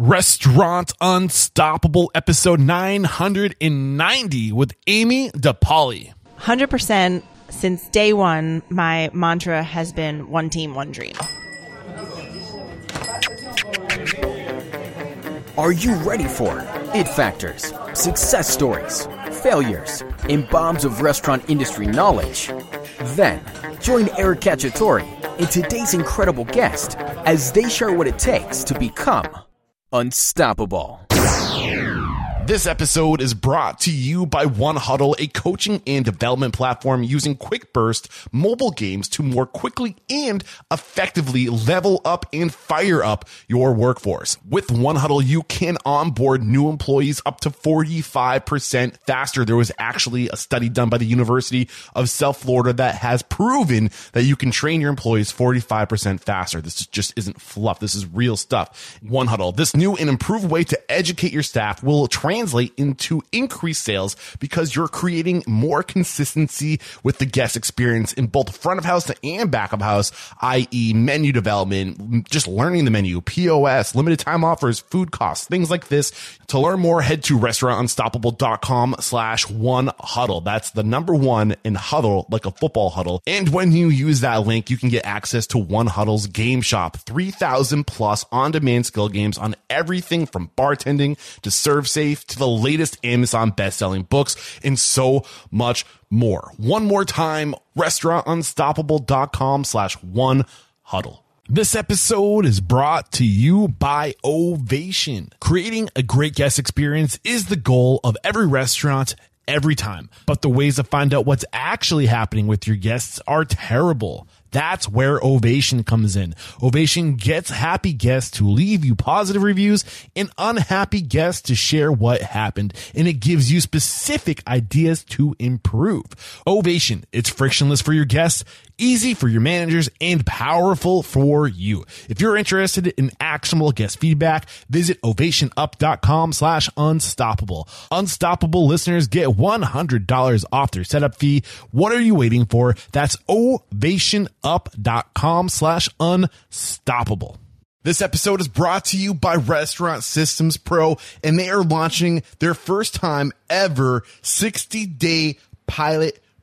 Restaurant Unstoppable, episode 990 with Amy DePaoli. 100% since day one, my mantra has been one team, one dream. Are you ready for it factors, success stories, failures, and bombs of restaurant industry knowledge? Then join Eric Cacciatore and today's incredible guest as they share what it takes to become unstoppable. This episode is brought to you by One Huddle, a coaching and development platform using quick burst mobile games to more quickly and effectively level up and fire up your workforce. With One Huddle, you can onboard new employees up to 45% faster. There was actually a study done by the University of South Florida that has proven that you can train your employees 45% faster. This just isn't fluff. This is real stuff. One Huddle, this new and improved way to educate your staff will train translate into increased sales because you're creating more consistency with the guest experience in both front of house and back of house, i.e. menu development, just learning the menu, POS, limited time offers, food costs, things like this. To learn more, head to restaurantunstoppable.com slash one huddle. That's the number one in huddle, like a football huddle. And when you use that link, you can get access to one huddle's game shop, 3000 plus on demand skill games on everything from bartending to ServSafe to the latest Amazon best-selling books and so much more. One more time, restaurantunstoppable.com slash one huddle. This episode is brought to you by Ovation. Creating a great guest experience is the goal of every restaurant every time, but the ways to find out what's actually happening with your guests are terrible. That's where Ovation comes in. Ovation gets happy guests to leave you positive reviews and unhappy guests to share what happened. And it gives you specific ideas to improve. Ovation, it's frictionless for your guests easy for your managers, and powerful for you. If you're interested in actionable guest feedback, visit ovationup.com slash unstoppable. Unstoppable listeners get $100 off their setup fee. What are you waiting for? That's ovationup.com slash unstoppable. This episode is brought to you by Restaurant Systems Pro, and they are launching their first time ever 60 day pilot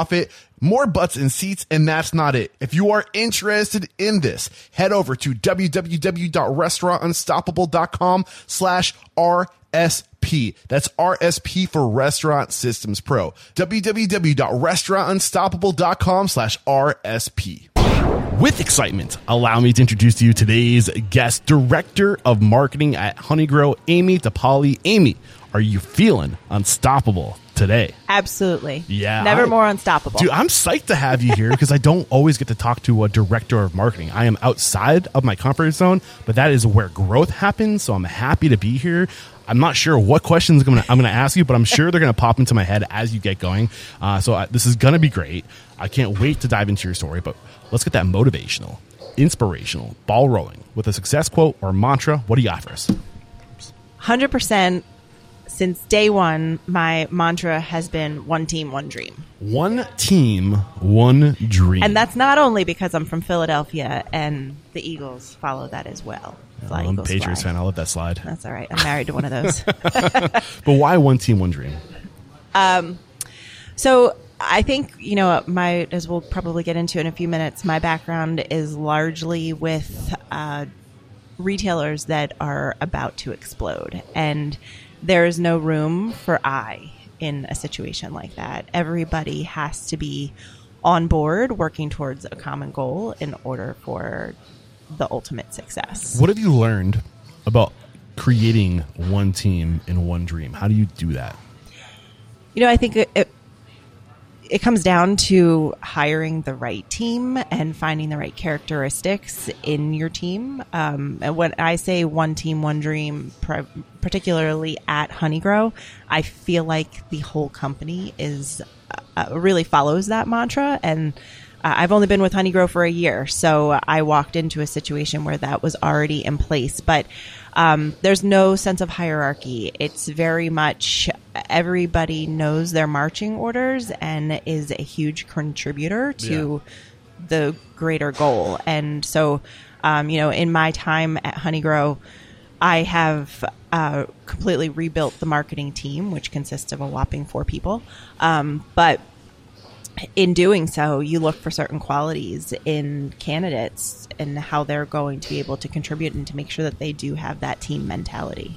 profit, more butts and seats, and that's not it. If you are interested in this, head over to www.restaurantunstoppable.com slash RSP. That's RSP for Restaurant Systems Pro. www.restaurantunstoppable.com slash RSP. With excitement, allow me to introduce to you today's guest, Director of Marketing at Honeygrow, Amy DePaoli. Amy, are you feeling unstoppable today? Absolutely. Yeah. Never I- more unstoppable. Dude, I'm psyched to have you here because I don't always get to talk to a director of marketing. I am outside of my comfort zone, but that is where growth happens. So I'm happy to be here. I'm not sure what questions I'm going to I'm going to ask you, but I'm sure they're going to pop into my head as you get going. Uh, so I, this is going to be great. I can't wait to dive into your story. But let's get that motivational, inspirational, ball rolling with a success quote or mantra. What do you got for us? 100% since day one, my mantra has been one team, one dream. One team, one dream. And that's not only because I'm from Philadelphia and the Eagles follow that as well. I'm a Patriots fly. fan. I love that slide. That's all right. I'm married to one of those. But why one team, one dream? Um, So I think you know my as we'll probably get into in a few minutes. My background is largely with uh, retailers that are about to explode, and there is no room for I in a situation like that. Everybody has to be on board, working towards a common goal in order for the ultimate success. What have you learned about creating one team and one dream? How do you do that? You know, I think it, it, it comes down to hiring the right team and finding the right characteristics in your team. Um, and when I say one team, one dream, particularly at Honeygrow, I feel like the whole company is uh, really follows that mantra and. Uh, I've only been with Honeygrow for a year, so I walked into a situation where that was already in place. But um, there's no sense of hierarchy. It's very much everybody knows their marching orders and is a huge contributor to yeah. the greater goal. And so, um, you know, in my time at Honeygrow, I have uh, completely rebuilt the marketing team, which consists of a whopping four people. Um, but in doing so, you look for certain qualities in candidates and how they're going to be able to contribute and to make sure that they do have that team mentality.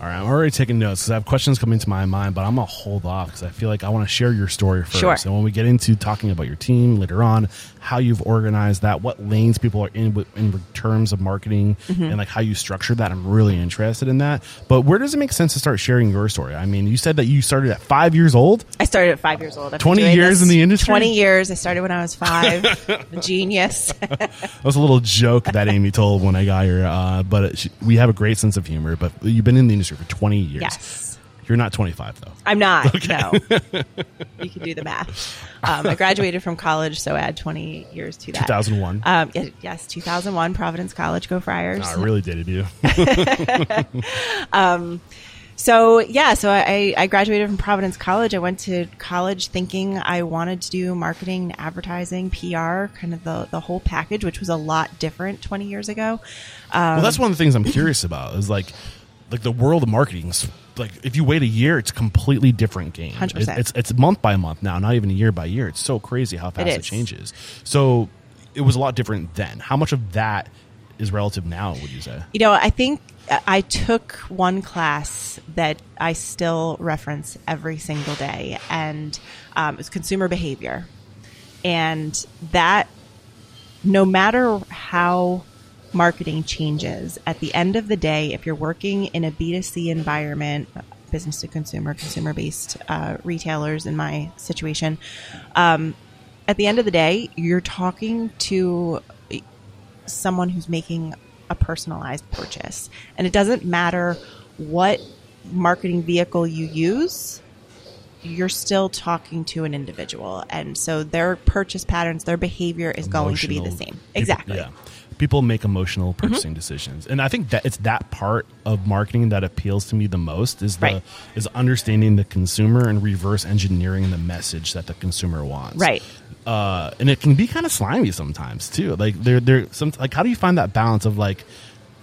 All right, I'm already taking notes because I have questions coming to my mind, but I'm gonna hold off because I feel like I want to share your story first. Sure. And when we get into talking about your team later on, how you've organized that, what lanes people are in in terms of marketing, mm-hmm. and like how you structure that, I'm really interested in that. But where does it make sense to start sharing your story? I mean, you said that you started at five years old. I started at five years old. I've Twenty years in the industry. Twenty years. I started when I was five. Genius. that was a little joke that Amy told when I got here, uh, but she, we have a great sense of humor. But you've been in the industry industry for 20 years. Yes. You're not 25 though. I'm not. Okay. No. you can do the math. Um, I graduated from college, so add 20 years to that. 2001. Um, yes, 2001, Providence College, go Friars. Oh, I really dated you. um, so yeah, so I, I graduated from Providence College. I went to college thinking I wanted to do marketing, advertising, PR, kind of the, the whole package, which was a lot different 20 years ago. well, that's one of the things I'm curious about is like, like the world of marketing like if you wait a year it's a completely different game. 100%. it's it's month by month now not even year by year. It's so crazy how fast it, it changes. So it was a lot different then. How much of that is relative now would you say? You know i think i took one class that i still reference every single day and um, it's consumer behavior. And that no matter how marketing changes. At the end of the day, if you're working in a B2C environment, business to consumer, consumer based uh, retailers in my situation, um, at the end of the day, you're talking to someone who's making a personalized purchase. And it doesn't matter what marketing vehicle you use, you're still talking to an individual. And so their purchase patterns, their behavior is Emotional. going to be the same. Exactly. Yeah people make emotional mm-hmm. purchasing mm-hmm. decisions and i think that it's that part of marketing that appeals to me the most is the right. is understanding the consumer and reverse engineering the message that the consumer wants right uh, and it can be kind of slimy sometimes too like there there some like how do you find that balance of like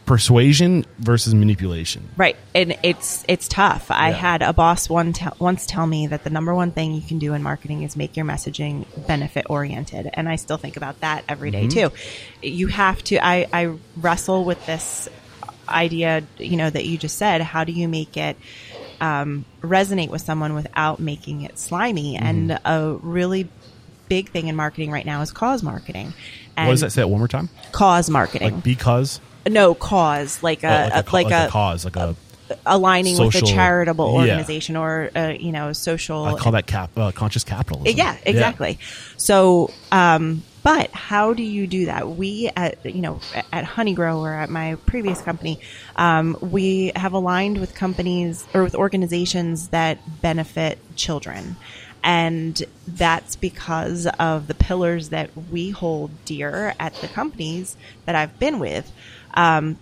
persuasion versus manipulation. Right, and it's it's tough. I had a boss one te- once tell me that the number one thing you can do in marketing is make your messaging benefit oriented, and I still think about that every day mm-hmm. too. You have to. I, I wrestle with this idea, you know, that you just said. How do you make it? Um, resonate with someone without making it slimy. Mm-hmm. And a really big thing in marketing right now is cause marketing. And what does that say it one more time? Cause marketing. Like because? No cause like a, oh, like, a, like, like a, cause like a, aligning social, with a charitable organization yeah. or uh, you know social. I call that cap uh, conscious capitalism. Yeah, exactly. Yeah. So, um, but how do you do that? We at you know at Honeygrow or at my previous company, um, we have aligned with companies or with organizations that benefit children. And that's because of the pillars that we hold dear at the companies that I've been with. Um,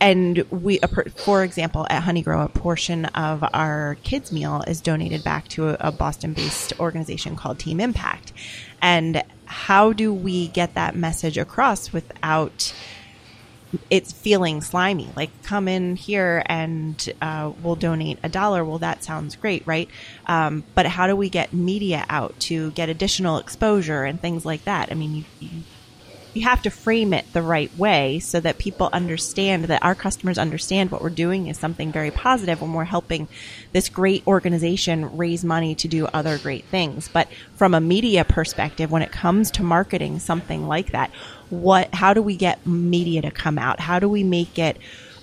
and we, for example, at Honeygrow, a portion of our kids' meal is donated back to a, Boston-based organization called Team Impact. And how do we get that message across without it's feeling slimy? Like, come in here and uh, we'll donate a dollar. Well, that sounds great, right? Um, but how do we get media out to get additional exposure and things like that? I mean, you, you you have to frame it the right way so that people understand that our customers understand what we're doing is something very positive when we're helping this great organization raise money to do other great things. But from a media perspective, when it comes to marketing something like that, what, how do we get media to come out? How do we make it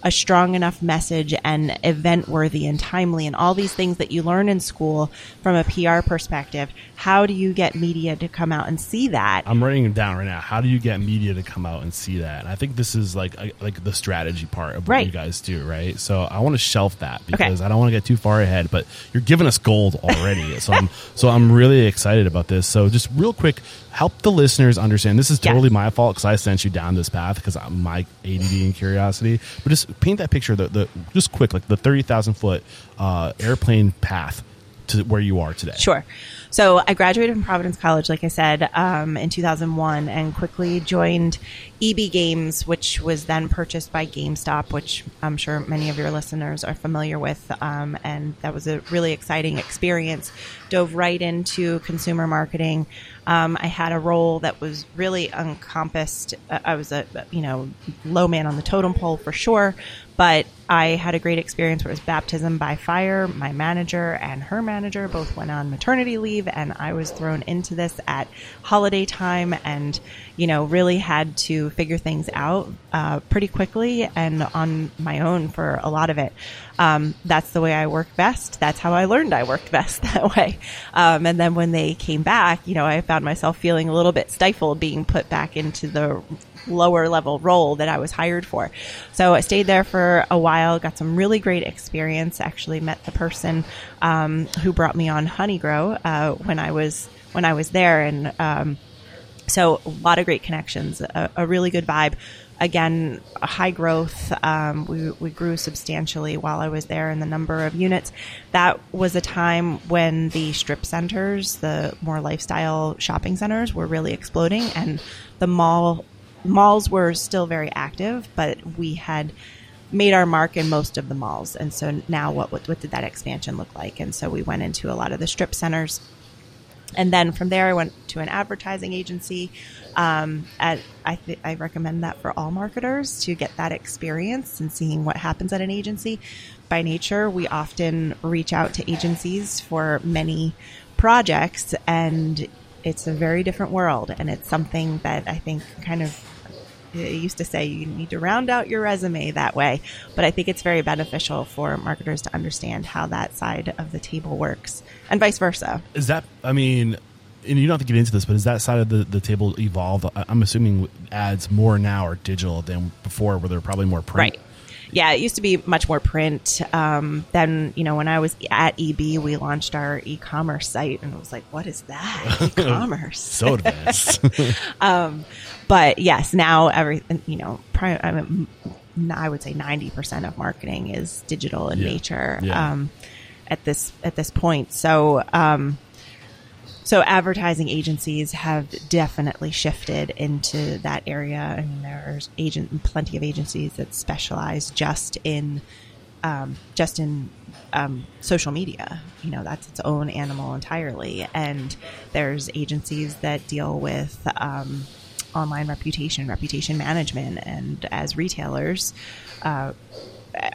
a strong enough message and event worthy and timely and all these things that you learn in school from a PR perspective. How do you get media to come out and see that? I'm writing it down right now. How do you get media to come out and see that? And I think this is like uh, like the strategy part of what Right. you guys do, right? So I want to shelf that Okay. because I don't want to get too far ahead. But you're giving us gold already, so I'm so I'm really excited about this. So just real quick, help the listeners understand. This is Yeah. totally my fault because I sent you down this path because I'm my ADD and curiosity. But just paint that picture. The, the just quick like the thirty thousand foot uh, airplane path to where you are today. Sure. So I graduated from Providence College, like I said, um, in 2001, and quickly joined EB Games, which was then purchased by GameStop, which I'm sure many of your listeners are familiar with. Um, and that was a really exciting experience. Dove right into consumer marketing. Um, I had a role that was really encompassed. Uh, I was a you know low man on the totem pole for sure, but I had a great experience where it was baptism by fire. My manager and her manager both went on maternity leave, and I was thrown into this at holiday time, and you know really had to figure things out uh, pretty quickly and on my own for a lot of it. Um, that's the way I work best. That's how I learned I worked best that way. Um, and then when they came back, you know, I found myself feeling a little bit stifled being put back into the lower level role that I was hired for. So I stayed there for a while, got some really great experience. Actually met the person um, who brought me on Honeygrow uh, when I was when I was there, and um, so a lot of great connections, a, a really good vibe. Again, high growth. Um, we, we grew substantially while I was there in the number of units. That was a time when the strip centers, the more lifestyle shopping centers, were really exploding, and the mall malls were still very active, but we had made our mark in most of the malls. And so now, what what, what did that expansion look like? And so we went into a lot of the strip centers and then from there I went to an advertising agency. Um, at, I, th- I recommend that for all marketers to get that experience and seeing what happens at an agency. By nature, we often reach out to agencies for many projects, and it's a very different world. And it's something that I think kind of used to say you need to round out your resume that way, but I think it's very beneficial for marketers to understand how that side of the table works, and vice versa. Is that? I mean, and you don't have to get into this, but is that side of the, the table evolved? I- I'm assuming ads more now are digital than before, where they're probably more print. Right. Yeah, it used to be much more print. Um, then, you know, when I was at EB, we launched our e-commerce site, and it was like, "What is that? E-commerce?" So advanced. but yes, now every you know, I, mean, I would say ninety percent of marketing is digital in Yeah. nature Yeah. um, at this at this point. So, um, so advertising agencies have definitely shifted into that area, and there's agent plenty of agencies that specialize just in um, just in um, social media. You know, that's its own animal entirely. And there's agencies that deal with um, online reputation, reputation management, and as retailers, uh,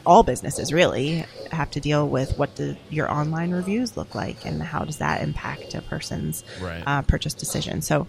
all businesses really have to deal with what do your online reviews look like, and how does that impact a person's Right. uh, purchase decision. So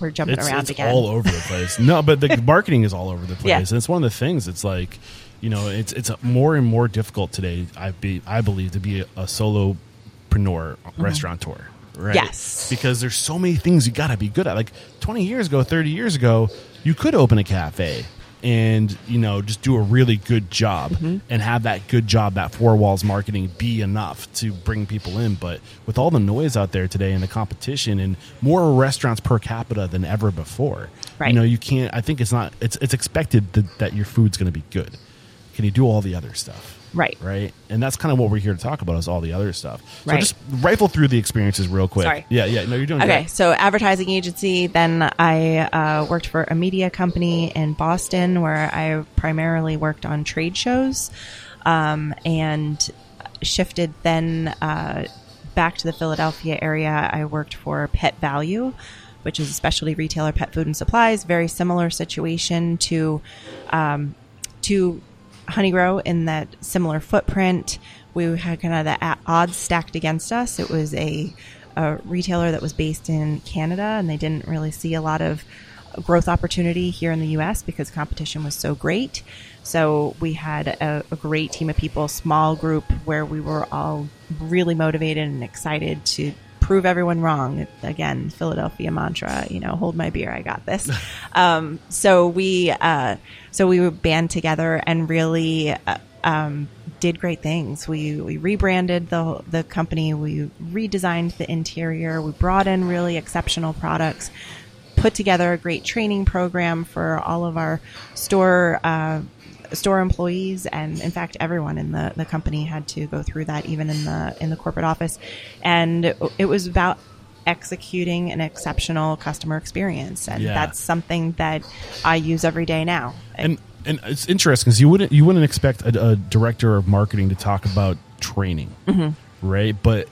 we're jumping it's, around it's again. all over the place. No, but the marketing is all over the place, Yeah. and it's one of the things. It's like, you know, it's it's more and more difficult today. I be I believe to be a, a solopreneur restaurateur. Right? Mm-hmm. Yes. because there's so many things you got to be good at. Like 20 years ago, 30 years ago, you could open a cafe and you know just do a really good job Mm-hmm. and have that good job that four walls marketing be enough to bring people in but with all the noise out there today and the competition and more restaurants per capita than ever before Right. you know you can't i think it's not it's it's expected that, that your food's going to be good can you do all the other stuff Right. right and that's kind of what we're here to talk about is all the other stuff so Right. just rifle through the experiences real quick Sorry. yeah yeah no you're doing Okay, great. so advertising agency. Then I uh, worked for a media company in Boston where I primarily worked on trade shows, um, and shifted then uh, back to the Philadelphia area. I worked for Pet Value, which is a specialty retailer, pet food and supplies. Very similar situation to um, to Honeygrow in that similar footprint. We had kind of the odds stacked against us. It was a, a retailer that was based in Canada, and they didn't really see a lot of growth opportunity here in the U.S. because competition was so great. So we had a, a great team of people, small group where we were all really motivated and excited to prove everyone wrong. Again, Philadelphia mantra, you know, hold my beer, I got this. um, so we, uh, so we would band together and really, uh, um, did great things. We, we rebranded the, the company. We redesigned the interior. We brought in really exceptional products, put together a great training program for all of our store, uh, store employees and in fact everyone in the, the company had to go through that even in the in the corporate office and it was about executing an exceptional customer experience and Yeah. that's something that I use every day now and and it's interesting because you wouldn't you wouldn't expect a, a director of marketing to talk about training, mm-hmm. right? But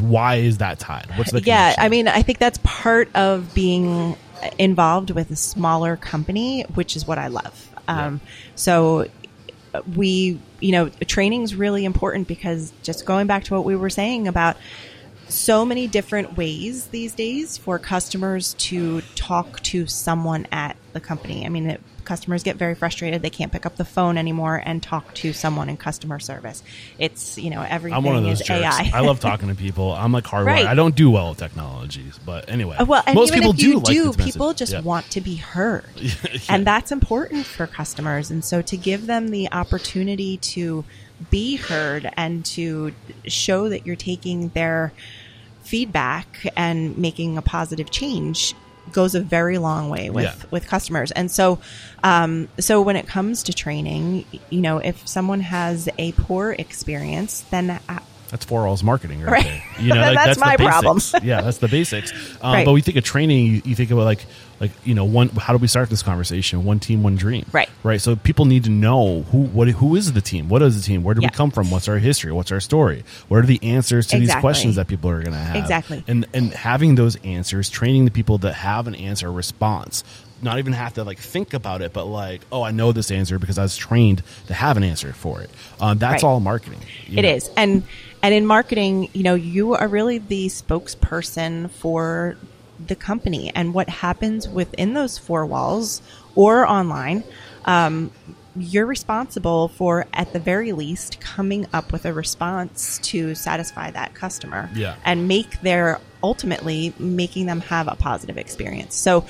why is that tied? What's the yeah connection? i mean i think that's part of being involved with a smaller company which is what i love um, so uh, we you know training is really important because just going back to what we were saying about so many different ways these days for customers to talk to someone at the company. I mean, it, customers get very frustrated; they can't pick up the phone anymore and talk to someone in customer service. It's you know everything I'm one of those is jerks. AI. I love talking to people. I'm like hardwired. Right. I don't do well with technologies, but anyway, Uh, Well, and most people do. like do, this message. people just Yeah. want to be heard, and that's important for customers. And so, to give them the opportunity to be heard and to show that you're taking their feedback and making a positive change goes a very long way with Yeah. with customers. And so, um, so when it comes to training, you know, if someone has a poor experience, then uh, That's four walls marketing, right, Right. there. You know, like, That's the my problem. yeah, that's the basics. Um, Right. But we think of training. You, you think about like, like you know, one. How do we start this conversation? One team, one dream. Right. Right. So people need to know who, what, who is the team? What is the team? Where do Yeah. we come from? What's our history? What's our story? What are the answers to these questions that people are going to have? Exactly. And and having those answers, training the people that have an answer, response. Not even have to like think about it, but like, oh, I know this answer because I was trained to have an answer for it. Um, that's Right. all marketing. It know? is, and and in marketing, you know, you are really the spokesperson for the company and what happens within those four walls or online. Um, you're responsible for, at the very least, coming up with a response to satisfy that customer Yeah. and make their ultimately making them have a positive experience. So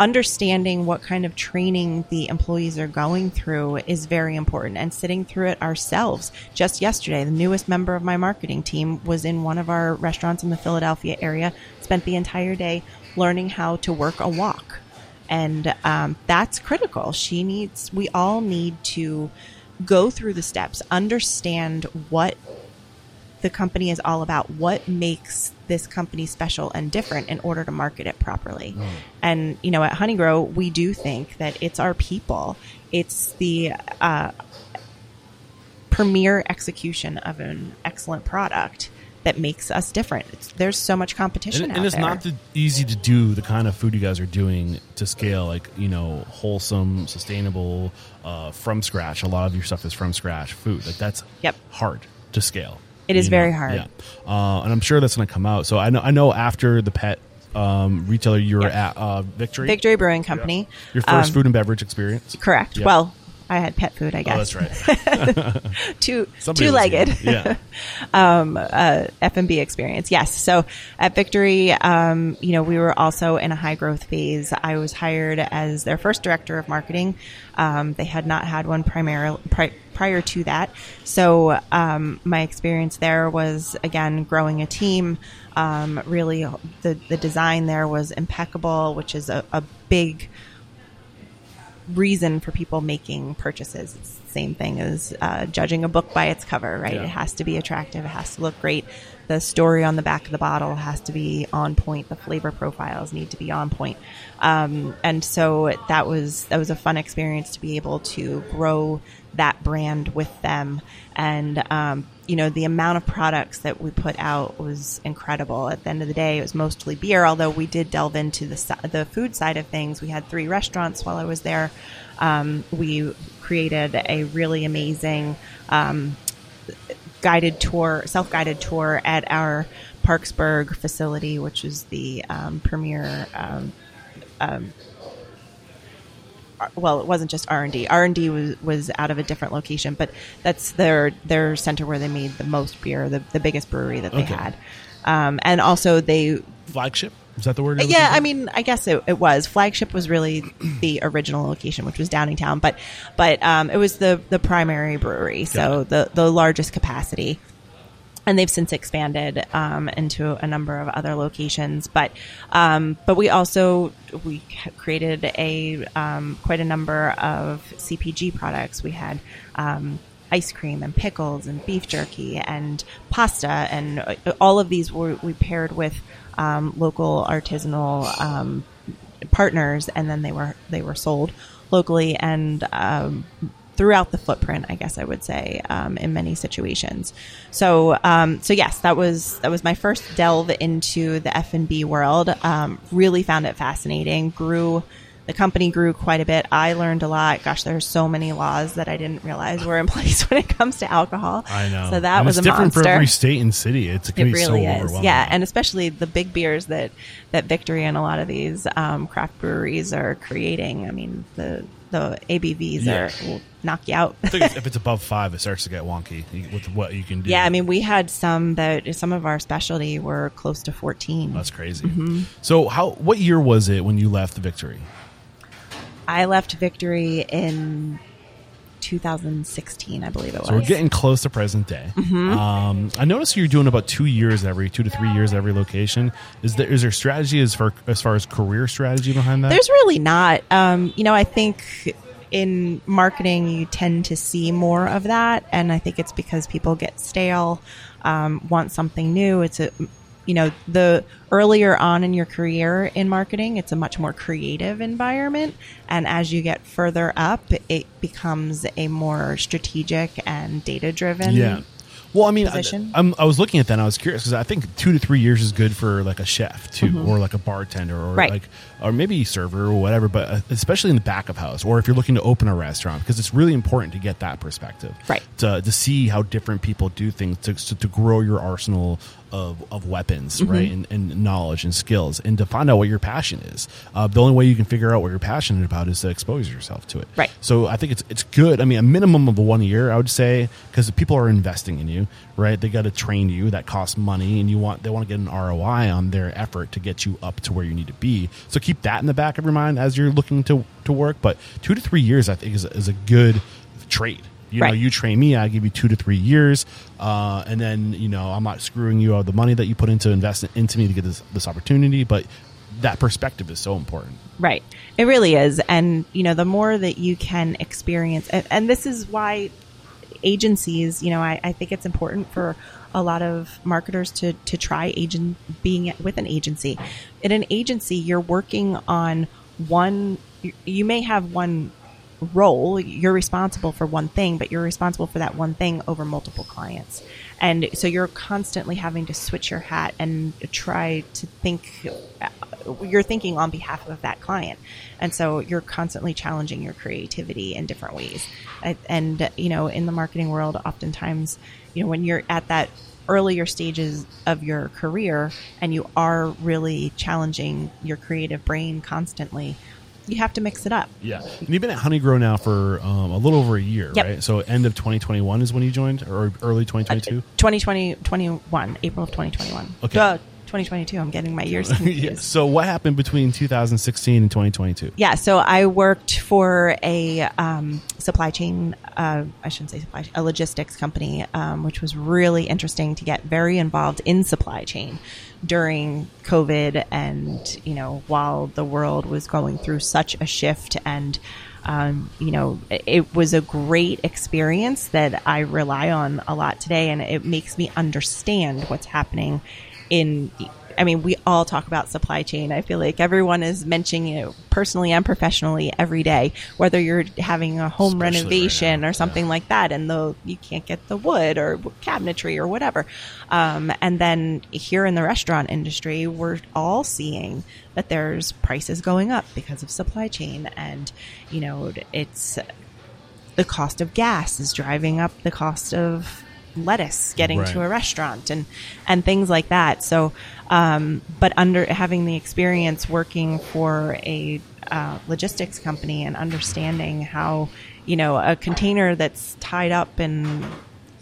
understanding what kind of training the employees are going through is very important and sitting through it ourselves. Just yesterday, the newest member of my marketing team was in one of our restaurants in the Philadelphia area, spent the entire day learning how to work a wok. And um, that's critical. She needs, we all need to go through the steps, understand what the company is all about. What makes this company special and different in order to market it properly? And, you know, at Honeygrow, we do think that it's our people. It's the uh, premier execution of an excellent product that makes us different. It's, there's so much competition and, and it's there. not the, easy to do the kind of food you guys are doing to scale like you know wholesome sustainable uh, from scratch a lot of your stuff is from scratch food like that's Yep. hard to scale It is you very hard. yeah uh, and i'm sure that's going to come out so i know i know after the pet um, retailer you were Yeah. at uh, victory Victory Brewing Company. your first Um, food and beverage experience Correct. Yeah. Well, I had pet food, I oh guess. that's right Two two legged. yeah F&B experience. Yes. So at Victory, um, you know, we were also in a high growth phase. I was hired as their first director of marketing. Um, they had not had one primarily pri- prior to that. So um, my experience there was again growing a team. Um, really, the the design there was impeccable, which is a, a big reason for people making purchases. It's the same thing as uh, judging a book by its cover, right? Yeah. It has to be attractive. It has to look great. The story on the back of the bottle has to be on point. The flavor profiles need to be on point. Um, and so that was that was a fun experience to be able to grow that brand with them. And um, you know the amount of products that we put out was incredible. At the end of the day, it was mostly beer, although we did delve into the the food side of things. We had three restaurants while I was there. Um, we created a really amazing um, guided tour, self guided tour at our Parkesburg facility, which is the um, premier um, um, well, it wasn't just R and D. R and D was was out of a different location, but that's their their center where they made the most beer, the the biggest brewery that they Okay. had, um, and also they Flagship is that the word? yeah, I mean, I guess it, it was. Flagship was really the original location, which was Downingtown, but but um, it was the the primary brewery, so the the largest capacity. And they've since expanded um, into a number of other locations, but um, but we also we created a um, quite a number of CPG products. We had um, ice cream and pickles and beef jerky and pasta, and uh, all of these were we paired with um, local artisanal um, partners, and then they were they were sold locally and um, throughout the footprint. I guess I would say um, in many situations. So um, so yes, that was that was my first delve into the F and B world. Um, really found it fascinating. Grew. The company grew quite a bit. I learned a lot. Gosh, there are so many laws that I didn't realize were in place when it comes to alcohol. I know. So that And was it's a different monster for every state and city. It's it it so really is yeah and especially the big beers that that victory and a lot of these um, craft breweries are creating i mean the the abvs Yeah. are will knock you out I think if it's above five, it starts to get wonky with what you can do. yeah i mean we had some that some of our specialty were close to 14 that's crazy. Mm-hmm. So, how what year was it when you left Victory? i left victory in 2016 i believe it was So we're getting close to present day. Mm-hmm. Um, I noticed you're doing about two years every two to three years every location. Is there is there strategy as far as far as career strategy behind that? There's really not. Um, you know, I think in marketing you tend to see more of that, and I think it's because people get stale, um, want something new. It's a you know the earlier on in your career in marketing it's a much more creative environment and as you get further up it becomes a more strategic and data driven Yeah. Well, I mean, I. I'm, I was looking at that and I was curious because I think two to three years is good for like a chef too, Mm-hmm. or like a bartender, or Right. like, or maybe server or whatever. But uh, especially in the back of house, or if you're looking to open a restaurant, because it's really important to get that perspective, Right. To to see how different people do things, to to, to grow your arsenal of, of weapons, Mm-hmm. right, and, and knowledge and skills, and to find out what your passion is. Uh, the only way you can figure out what you're passionate about is to expose yourself to it, Right. so I think it's it's good. I mean, a minimum of one year, I would say, because people are investing in you, right? They got to train you. That costs money, and you want they want to get an ROI on their effort to get you up to where you need to be. So keep that in the back of your mind as you're looking to to work. But two to three years, I think, is is a good trade. You know, you train me, I give you two to three years, uh, and then you know I'm not screwing you out of the money that you put into invest into me to get this this opportunity. But that perspective is so important. Right. It really is. And, you know, the more that you can experience, and, and this is why agencies, you know, I, I think it's important for a lot of marketers to, to try agent being with an agency. In an agency, you're working on one, you may have one role, you're responsible for one thing, but you're responsible for that one thing over multiple clients. And so you're constantly having to switch your hat and try to think, uh, you're thinking on behalf of that client. And so you're constantly challenging your creativity in different ways. And- And, you know, in the marketing world, oftentimes, you know, when you're at that earlier stages of your career and you are really challenging your creative brain constantly, you have to mix it up. Yeah, and you've been at Honeygrow now for um, a little over a year, Yep. right? So end of 2021 is when you joined, or early 2022. 2020, 21, April of 2021. Okay. Uh, 2022. I'm getting my years confused. yeah. So what happened between 2016 and 2022? Yeah, so I worked for a um, supply chain, uh, I shouldn't say supply chain, a logistics company, um, which was really interesting to get very involved in supply chain during COVID and, you know, while the world was going through such a shift and, um, you know, it- it was a great experience that I rely on a lot today and it makes me understand what's happening in I mean, we all talk about supply chain. I feel like everyone is mentioning it personally and professionally every day, whether you're having a home Especially right renovation now, or something like that, and the you can't get the wood or cabinetry or whatever. Um, and then here in the restaurant industry, we're all seeing that there's prices going up because of supply chain, and you know, it's the cost of gas is driving up the cost of lettuce getting Right. to a restaurant and and things like that. So, um, but under having the experience working for a uh, logistics company and understanding how you know a container that's tied up in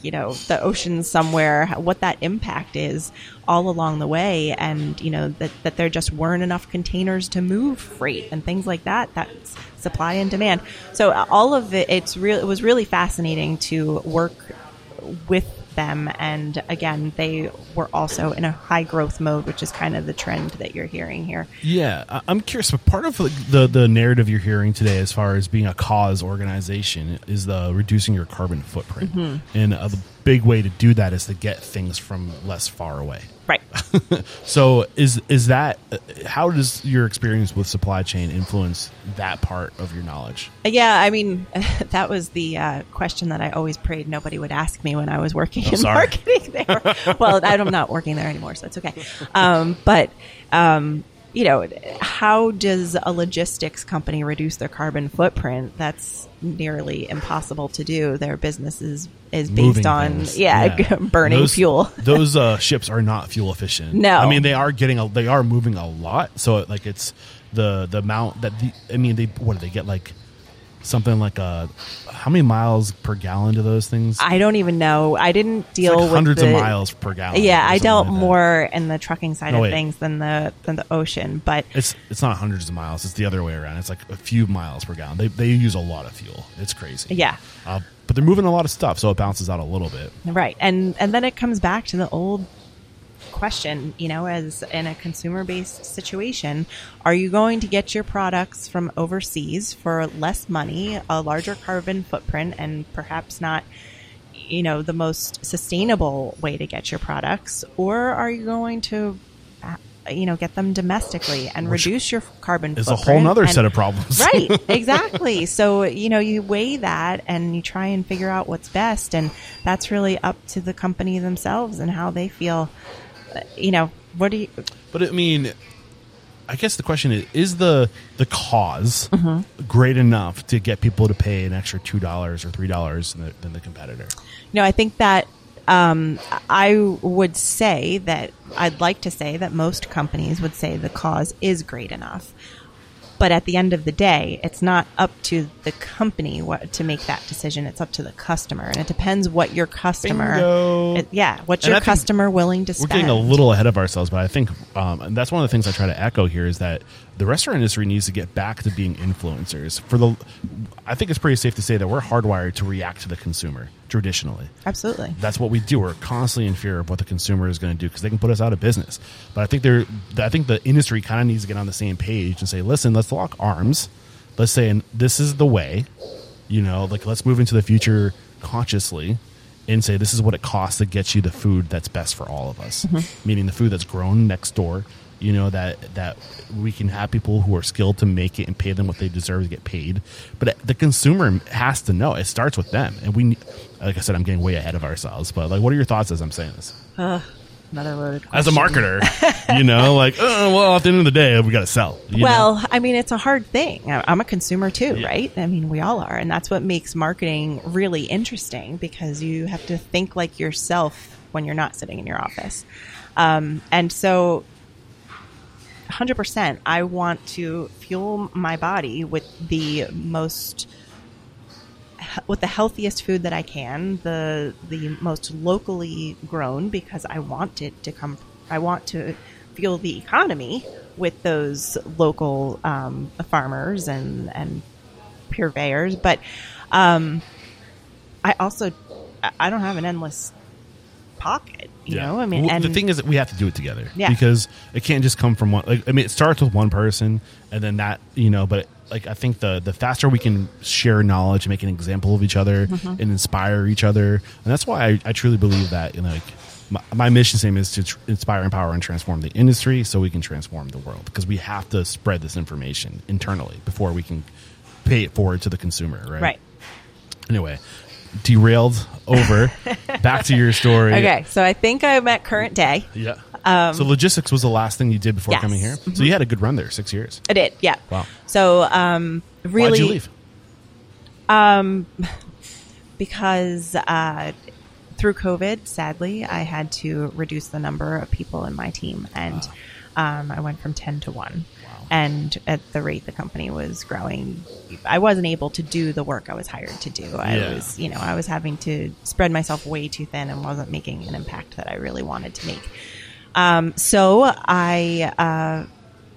you know the ocean somewhere what that impact is all along the way and you know that, that there just weren't enough containers to move freight and things like that that's supply and demand so uh, all of it it's real it was really fascinating to work with them and again they were also in a high growth mode which is kind of the trend that you're hearing here Yeah, I'm curious. But part of the the narrative you're hearing today, as far as being a cause organization, is the reducing your carbon footprint, Mm-hmm. and uh, the big way to do that is to get things from less far away. Right So, is is that uh, how does your experience with supply chain influence that part of your knowledge? Yeah, I mean, that was the uh, question that I always prayed nobody would ask me when I was working in Oh, sorry. marketing there. well, I'm not working there anymore, so it's okay. Um, but, um, you know, how does a logistics company reduce their carbon footprint? That's nearly impossible to do. Their business is, is based Moving on, things. yeah, burning Those- fuel. those uh, ships are not fuel efficient. No. I mean they are getting a, they are moving a lot. So like it's the the amount that the I mean they what do they get like something like a how many miles per gallon do those things? I don't even know. I didn't deal like with hundreds the- of miles per gallon. Yeah, I dealt like more in the trucking side No, of wait. things than the than the ocean, but It's it's not hundreds of miles. It's the other way around. It's like a few miles per gallon. They they use a lot of fuel. It's crazy. yeah. Uh, but they're moving a lot of stuff, so it balances out a little bit. Right. And and then it comes back to the old question, you know, as in a consumer based situation, are you going to get your products from overseas for less money, a larger carbon footprint and perhaps not you know, the most sustainable way to get your products or are you going to you know, get them domestically and Which reduce your carbon It's a whole nother and- set of problems. right exactly so you know you weigh that and you try and figure out what's best and that's really up to the company themselves and how they feel you know what do you But I mean, I guess the question is: Is the the cause Mm-hmm. great enough to get people to pay an extra two dollars or three dollars than, the- than the competitor? No, I think that um, I would say that I'd like to say that most companies would say the cause is great enough. But at the end of the day, it's not up to the company what, to make that decision. It's up to the customer, and it depends what your customer, it- yeah, what's And your I customer willing to spend? We're spend. getting a little ahead of ourselves, but I think um, and that's one of the things I try to echo here is that the restaurant industry needs to get back to being influencers. For the, I think it's pretty safe to say that we're hardwired to react to the consumer traditionally. Absolutely. that's what we do. We're constantly in fear of what the consumer is going to do because they can put us out of business. But I think they're, I think the industry kind of needs to get on the same page and say, listen, let's lock arms. Let's say, and this is the way. You know, like let's move into the future consciously and say this is what it costs to get you the food that's best for all of us. Mm-hmm. Meaning the food that's grown next door. You know that that we can have people who are skilled to make it and pay them what they deserve to get paid. But the consumer has to know. It starts with them, and we. Like I said, I'm getting way ahead of ourselves. But like, what are your thoughts as I'm saying this? Another loaded As a marketer, you know, like, oh, well, at the end of the day, we got to sell. you know? well, I mean, it's a hard thing. I'm a consumer too, Yeah. right? I mean, we all are. And that's what makes marketing really interesting because you have to think like yourself when you're not sitting in your office. Um, and so, 100%, I want to fuel my body with the most with the healthiest food that I can, the the most locally grown because I want it to come. I want to fuel the economy with those local um, farmers and and purveyors. But um, I also I- I don't have an endless pocket. You know, I mean, Well, and the thing is that we have to do it together. Yeah. Because it can't just come from one. Like, I mean, it starts with one person, and then that you know. But like, I think the the faster we can share knowledge and make an example of each other Mm-hmm. and inspire each other, and that's why I, I truly believe that. You know, like. My, my mission statement is to tr- inspire, empower, and transform the industry so we can transform the world. Because we have to spread this information internally before we can pay it forward to the consumer, right? right. Anyway, derailed over. Back to your story. Okay, so I think I'm at current day. Yeah. Um, so logistics was the last thing you did before yes. coming here. So you had a good run there, six years. I did, yeah. Wow. So um, really, Why'd you leave? Um, because uh, through COVID, sadly, I had to reduce the number of people in my team, and um, I went from ten to one. And at the rate the company was growing, I wasn't able to do the work I was hired to do. I Yeah. was, you know, I was having to spread myself way too thin and wasn't making an impact that I really wanted to make. Um, so I uh,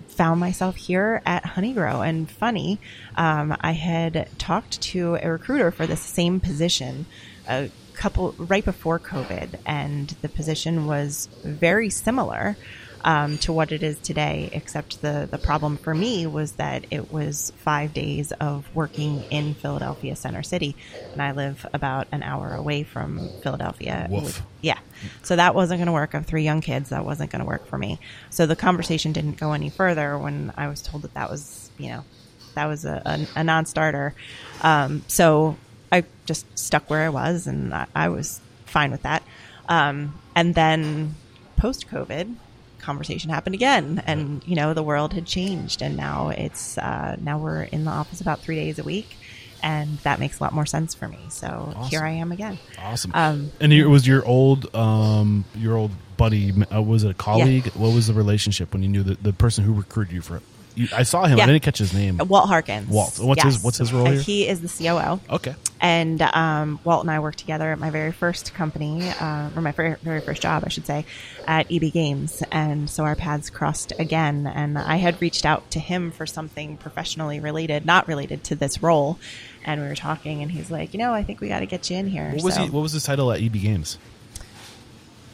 found myself here at Honeygrow. And funny, um, I had talked to a recruiter for the same position a couple right before COVID, and the position was very similar. Um, to what it is today, except the, the problem for me was that it was five days of working in Philadelphia Center City, and I live about an hour away from Philadelphia. Woof. Yeah. So that wasn't going to work. I have three young kids. That wasn't going to work for me. So the conversation didn't go any further when I was told that that was, you know, that was a, a, a non starter. Um, so I just stuck where I was and I, I was fine with that. Um, and then post COVID, conversation happened again and you know the world had changed and now it's uh, now we're in the office about three days a week and that makes a lot more sense for me so here i am again Awesome. Um, and it was your old, um, your old buddy. Uh, was it a colleague? What was the relationship when you knew the, the person who recruited you for it? You, I saw him. Yeah. I didn't catch his name. Walt Harkins. Walt. What's his- what's his role Uh, here? He is the COO. Okay. And um, Walt and I worked together at my very first company, uh, or my very, very first job, I should say, at EB Games. And so our paths crossed again. And I had reached out to him for something professionally related, not related to this role. And we were talking, and he's like, you know, I think we got to get you in here. What was So he? What was his title at EB Games?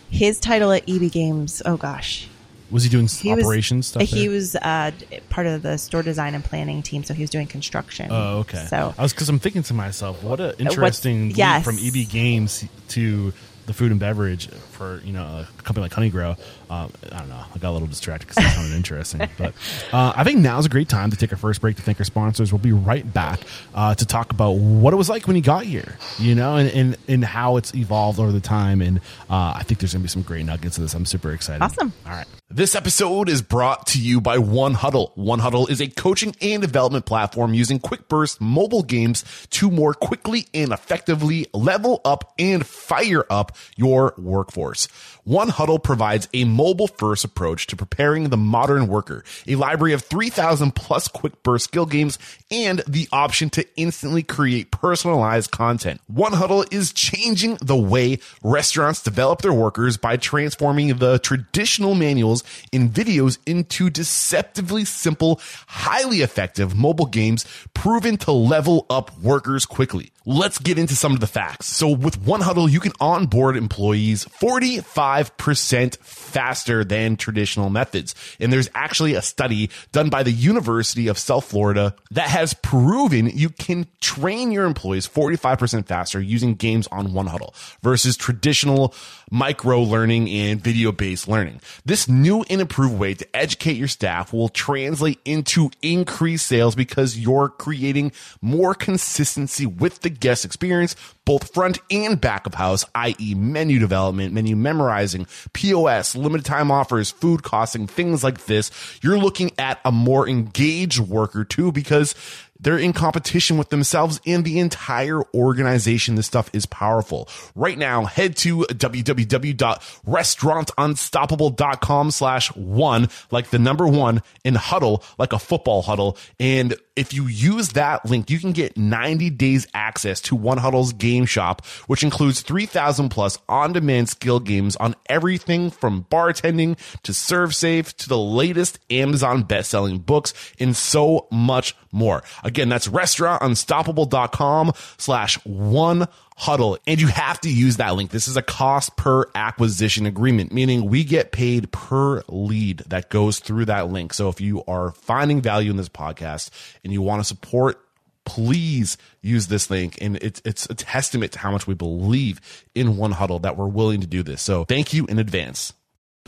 his title at EB Games? Oh gosh, Was he doing he operations was, stuff? He there? was uh, part of the store design and planning team, so he was doing construction. Oh, okay. So I was because I'm thinking to myself, what an interesting leap yes. from EB Games to the food and beverage for you know a company like Honeygrow. Um, I don't know. I got a little distracted because it sounded interesting, but uh, I think now's a great time to take our first break to thank our sponsors. We'll be right back uh, to talk about what it was like when you got here, you know, and and, and how it's evolved over the time. And uh, I think there's gonna be some great nuggets of this. I'm super excited. Awesome. All right. This episode is brought to you by One Huddle. One Huddle is a coaching and development platform using quick burst mobile games to more quickly and effectively level up and fire up your workforce course. One Huddle provides a mobile first approach to preparing the modern worker, a library of 3,000 plus quick burst skill games, and the option to instantly create personalized content. One Huddle is changing the way restaurants develop their workers by transforming the traditional manuals and videos into deceptively simple, highly effective mobile games proven to level up workers quickly. Let's get into some of the facts. So with One Huddle, you can onboard employees 45% faster than traditional methods. And there's actually a study done by the University of South Florida that has proven you can train your employees 45% faster using games on One Huddle versus traditional micro learning and video based learning. This new and improved way to educate your staff will translate into increased sales because you're creating more consistency with the guest experience, both front and back of house, i.e. menu development, menu memorizing, POS, limited time offers, food costing, things like this. You're looking at a more engaged worker too because they're in competition with themselves and the entire organization. This stuff is powerful. Right now, head to www.restaurantunstoppable.com slash one, like the number one, and huddle, like a football huddle. And if you use that link, you can get 90 days access to One Huddle's game shop, which includes 3,000 plus on-demand skill games on everything from bartending to ServSafe to the latest Amazon best-selling books and so much more. Again, that's restaurantunstoppable.com slash one huddle. And you have to use that link. This is a cost per acquisition agreement, meaning we get paid per lead that goes through that link. So if you are finding value in this podcast and you want to support please use this link and it's it's a testament to how much we believe in one huddle that we're willing to do this so thank you in advance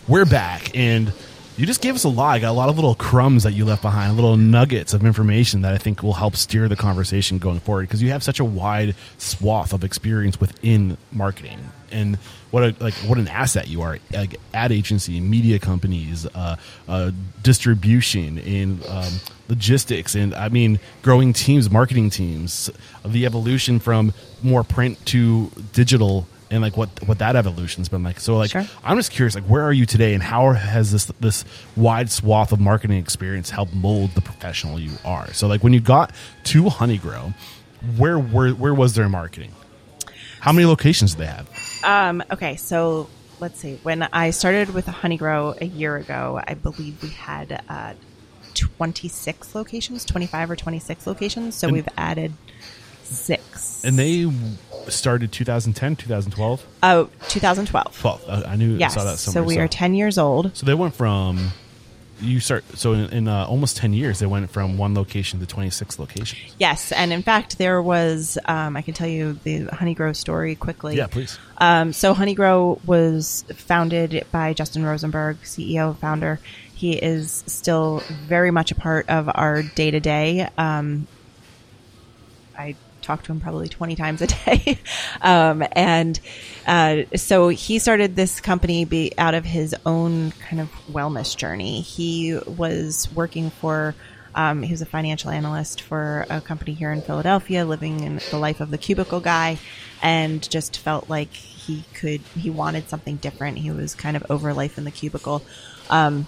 We're back, and you just gave us a lot. I got a lot of little crumbs that you left behind, little nuggets of information that I think will help steer the conversation going forward because you have such a wide swath of experience within marketing and what a like what an asset you are like ad agency media companies uh, uh, distribution and um, logistics and i mean growing teams marketing teams the evolution from more print to digital and like what what that evolution's been like. So like Sure. I'm just curious, like where are you today, and how has this this wide swath of marketing experience helped mold the professional you are? So like when you got to Honeygrow, where where where was their marketing? How many locations do they have? Um, okay, so let's see. When I started with Honeygrow a year ago, I believe we had uh, 26 locations, 25 or 26 locations. So And- we've added six. And they started 2010, 2012, oh, 2012. 12. Uh, I knew I Yes. saw that So somewhere. we are 10 years old. So they went from you start so in, in uh, almost 10 years they went from one location to 26 locations. Yes, and in fact, there was. Um, I can tell you the Honeygrow story quickly. Yeah, please. Um, so Honeygrow was founded by Justin Rosenberg, CEO, founder. He is still very much a part of our day to day. I talk to him probably 20 times a day. um, and uh, so he started this company be out of his own kind of wellness journey. He was working for, um, he was a financial analyst for a company here in Philadelphia, living in the life of the cubicle guy, and just felt like he could, he wanted something different. He was kind of over life in the cubicle. Um,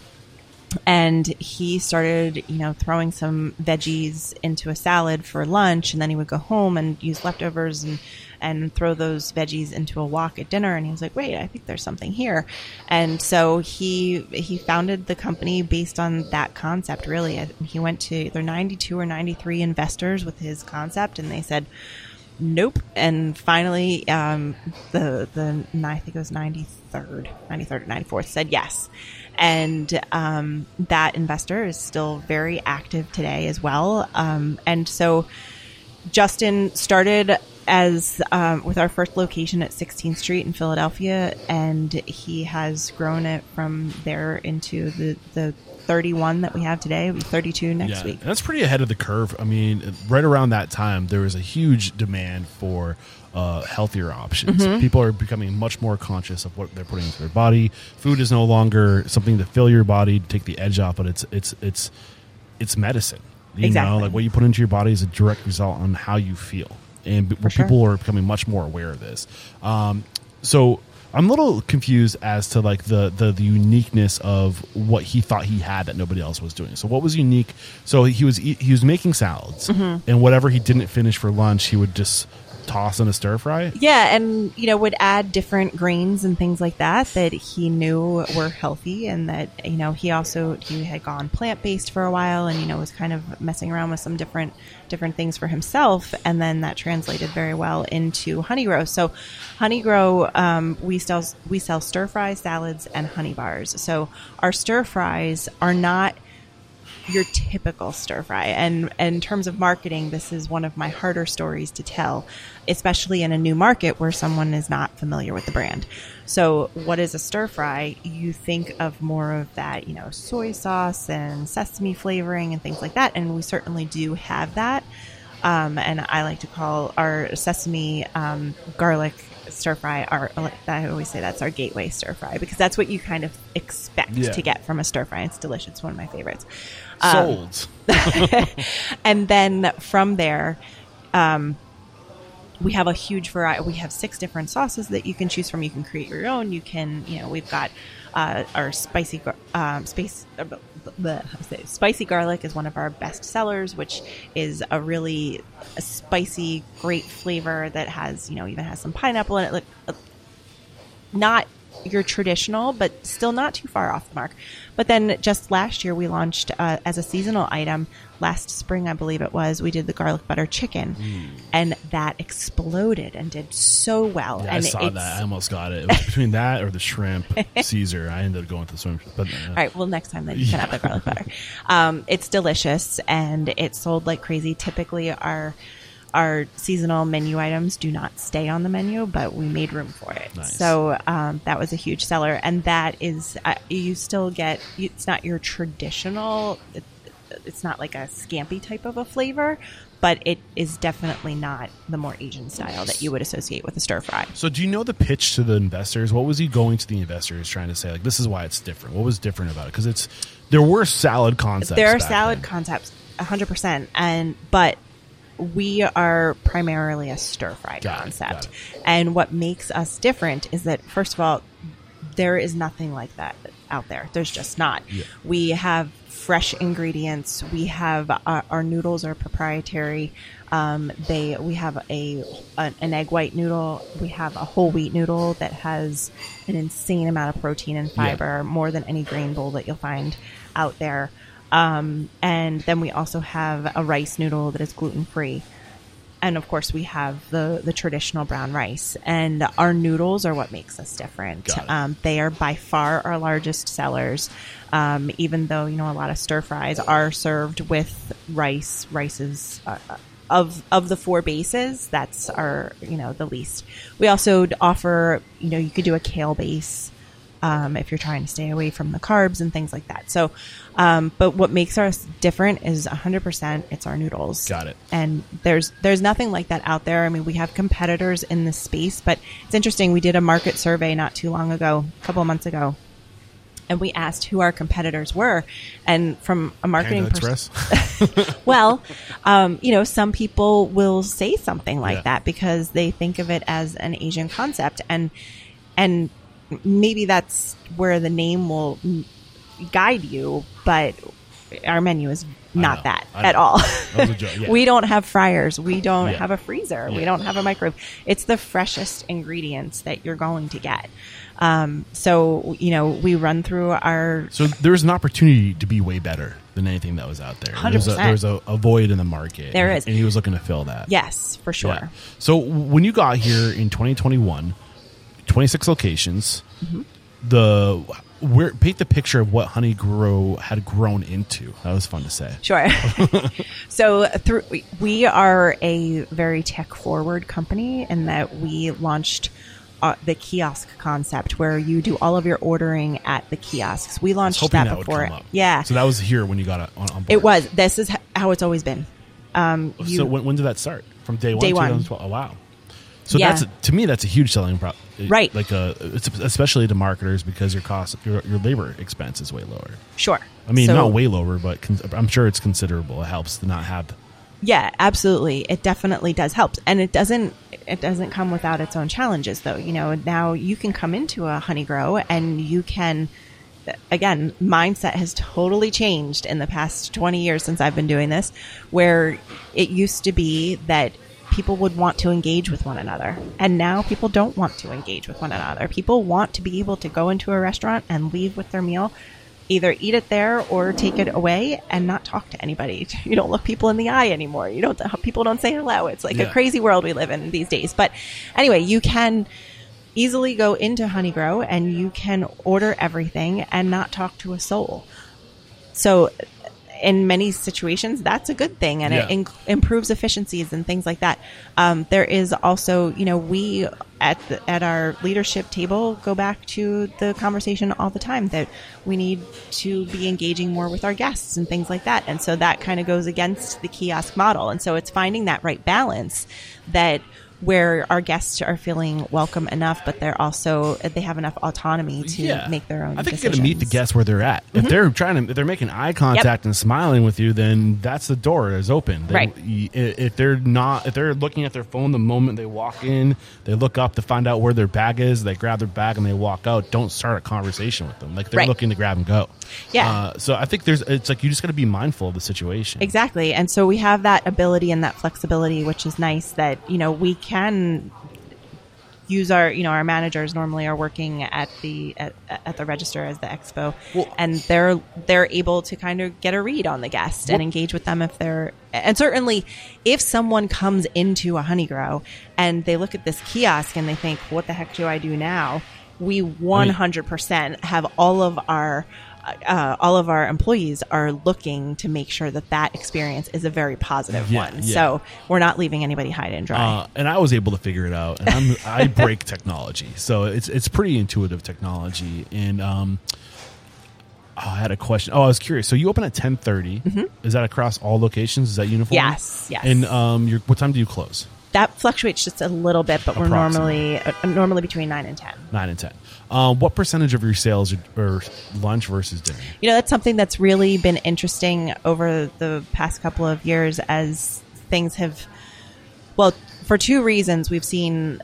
and he started you know throwing some veggies into a salad for lunch. And then he would go home and use leftovers and and throw those veggies into a wok at dinner. And he was like wait i think there's something here. And so he he founded the company based on that concept really. He went to either 92 or 93 investors with his concept. And they said nope. And finally um, the the i think it was 93rd 93rd or 94th said yes and um, that investor is still very active today as well um, and so justin started as um, with our first location at 16th street in philadelphia and he has grown it from there into the the 31 that we have today It'll be 32 next yeah, week that's pretty ahead of the curve. I mean, right around that time, there was a huge demand for uh, healthier options. Mm-hmm. People are becoming much more conscious of what they're putting into their body. Food is no longer something to fill your body, to take the edge off, but it's it's it's it's medicine. You know, Exactly. like what you put into your body is a direct result on how you feel, and sure. people are becoming much more aware of this. Um, so I'm a little confused as to like the, the the uniqueness of what he thought he had that nobody else was doing. So what was unique? So he was he was making salads, Mm-hmm. and whatever he didn't finish for lunch, he would just toss in a stir fry. Yeah, and you know would add different grains and things like that that he knew were healthy, and that you know he also he had gone plant based for a while, and you know was kind of messing around with some different different things for himself, and then that translated very well into Honeygrow. So, Honeygrow, um, we sell we sell stir fry salads and honey bars. So our stir fries are not your typical stir fry. And, and in terms of marketing, this is one of my harder stories to tell, especially in a new market where someone is not familiar with the brand. So, what is a stir fry? You think of more of that, you know, soy sauce and sesame flavoring and things like that. And we certainly do have that. Um, and I like to call our sesame um, garlic stir fry our I always say that's our gateway stir fry because that's what you kind of expect Yeah. to get from a stir fry. It's delicious. It's one of my favorites. Sold. And then from there, um, we have a huge variety. We have six different sauces that you can choose from. You can create your own. You can, you know, we've got uh, our spicy um, space. Uh, say spicy garlic is one of our best sellers, which is a really spicy, great flavor that has, you know, even has some pineapple in it. Like, uh, not your traditional, but still not too far off the mark. But then just last year, we launched uh, as a seasonal item. Last spring, I believe it was, we did the garlic butter chicken, and that exploded and did so well. Yeah, I saw that. I almost got it. It was between that or the shrimp Caesar. I ended up going with the shrimp. But uh, All right. Well, next time then you can have the garlic butter. Um, it's delicious and it sold like crazy. Typically, our our seasonal menu items do not stay on the menu, but we made room for it. Nice. So um, that was a huge seller, and that is uh, you still get. It's not your traditional. It's not like a scampi type of a flavor, but it is definitely not the more Asian style that you would associate with a stir fry. So, do you know the pitch to the investors? What was he going to the investors trying to say? Like, this is why it's different. What was different about it? Because it's there were salad concepts. there are salad then. concepts 100% and but we are primarily a stir fry Got concept. it. And what makes us different is that, first of all, there is nothing like that out there. There's just not. Yeah. We have fresh ingredients. We have our, our noodles are proprietary. Um, they we have a an, an egg white noodle. We have a whole wheat noodle that has an insane amount of protein and fiber, more than any grain bowl that you'll find out there. Um, and then we also have a rice noodle that is gluten free and of course we have the the traditional brown rice. And our noodles are what makes us different. Um, they are by far our largest sellers. Um, even though you know a lot of stir fries are served with rice rices uh, of of the four bases that's our you know the least. We also offer you know you could do a kale base um, if you're trying to stay away from the carbs and things like that. So, um, but what makes us different is 100% it's our noodles. Got it. And there's there's nothing like that out there. I mean, we have competitors in this space, but it's interesting. We did a market survey not too long ago, a couple of months ago, and we asked who our competitors were. And from a marketing Panda pers- Express. well, um, you know, some people will say something like Yeah. that because they think of it as an Asian concept, and and maybe that's where the name will guide you, but our menu is not that I at know. all. That was a yeah. we don't have fryers. We don't Yeah. have a freezer. We don't have a microwave. It's the freshest ingredients that you're going to get. Um, so you know, we run through our So there's an opportunity to be way better than anything that was out there. There's a, 100%. there's a, a void in the market. There and, is. and he was looking to fill that. yes, for sure. Yeah. So when you got here in 2021, 26 locations, Mm-hmm. the where paint the picture of what Honeygrow had grown into. That was fun to say. Sure. so through we are a very tech forward company in that we launched uh, the kiosk concept where you do all of your ordering at the kiosks. We launched that, that before. Yeah. So that was here when you got it on, on board. it was. This is how it's always been. Um, you, so when, when did that start? From day one. Day one. 2012? Oh wow. So Yeah. that's to me that's a huge selling prop. Right. Like uh especially to marketers because your cost your your labor expense is way lower. sure. I mean, So- not way lower, but con- I'm sure it's considerable. It helps to not have. Yeah, absolutely. It definitely does help. And it doesn't it doesn't come without its own challenges though. You know, now you can come into a honeygrow and you can again, mindset has totally changed in the past 20 years since I've been doing this where it used to be that people would want to engage with one another. And now people don't want to engage with one another. People want to be able to go into a restaurant and leave with their meal either eat it there or take it away and not talk to anybody. You don't look people in the eye anymore. You don't, people don't say hello. It's like Yeah. a crazy world we live in these days. But anyway, you can easily go into Honeygrow and you can order everything and not talk to a soul. So in many situations, that's a good thing and it Yeah. inc- improves efficiencies and things like that. Um, there is also, you know, we at the, at our leadership table go back to the conversation all the time that we need to be engaging more with our guests and things like that. And so that kind of goes against the kiosk model. And so it's finding that right balance that where our guests are feeling welcome enough, but they're also they have enough autonomy to make their own. I think you got to meet the guests where they're at. If they're trying to, if they're making eye contact and smiling with you, then that's the door is open. They- Right. If they're not, if they're looking at their phone the moment they walk in, they look up to find out where their bag is. They grab their bag and they walk out. Don't start a conversation with them. Like they're Right. looking to grab and go. Yeah. Uh, so I think there's. It's like you just got to be mindful of the situation. Exactly. And so we have that ability and that flexibility, which is nice that, you know, we can use our, you know, our managers normally are working at the, at, at the register as the expo Well- and they're, they're able to kind of get a read on the guest and engage with them if they're, and certainly if someone comes into a honeygrow and they look at this kiosk and they think, what the heck do I do now? We 100% have all of our, uh, all of our employees are looking to make sure that that experience is a very positive Yeah, one. yeah. So we're not leaving anybody high and dry. Uh, and I was able to figure it out. And I'm, I break technology, so it's it's pretty intuitive technology. And um, oh, I had a question. Oh, I was curious. So you open at ten Is that across all locations? Is that uniform? Mm-hmm. Yes, yes. And um, your what time do you close? that fluctuates just a little bit, but we're normally uh, normally between nine and ten. Nine and ten. Um, what percentage of your sales are, are lunch versus dinner? You know, that's something that's really been interesting over the past couple of years as things have, well, for two reasons, we've seen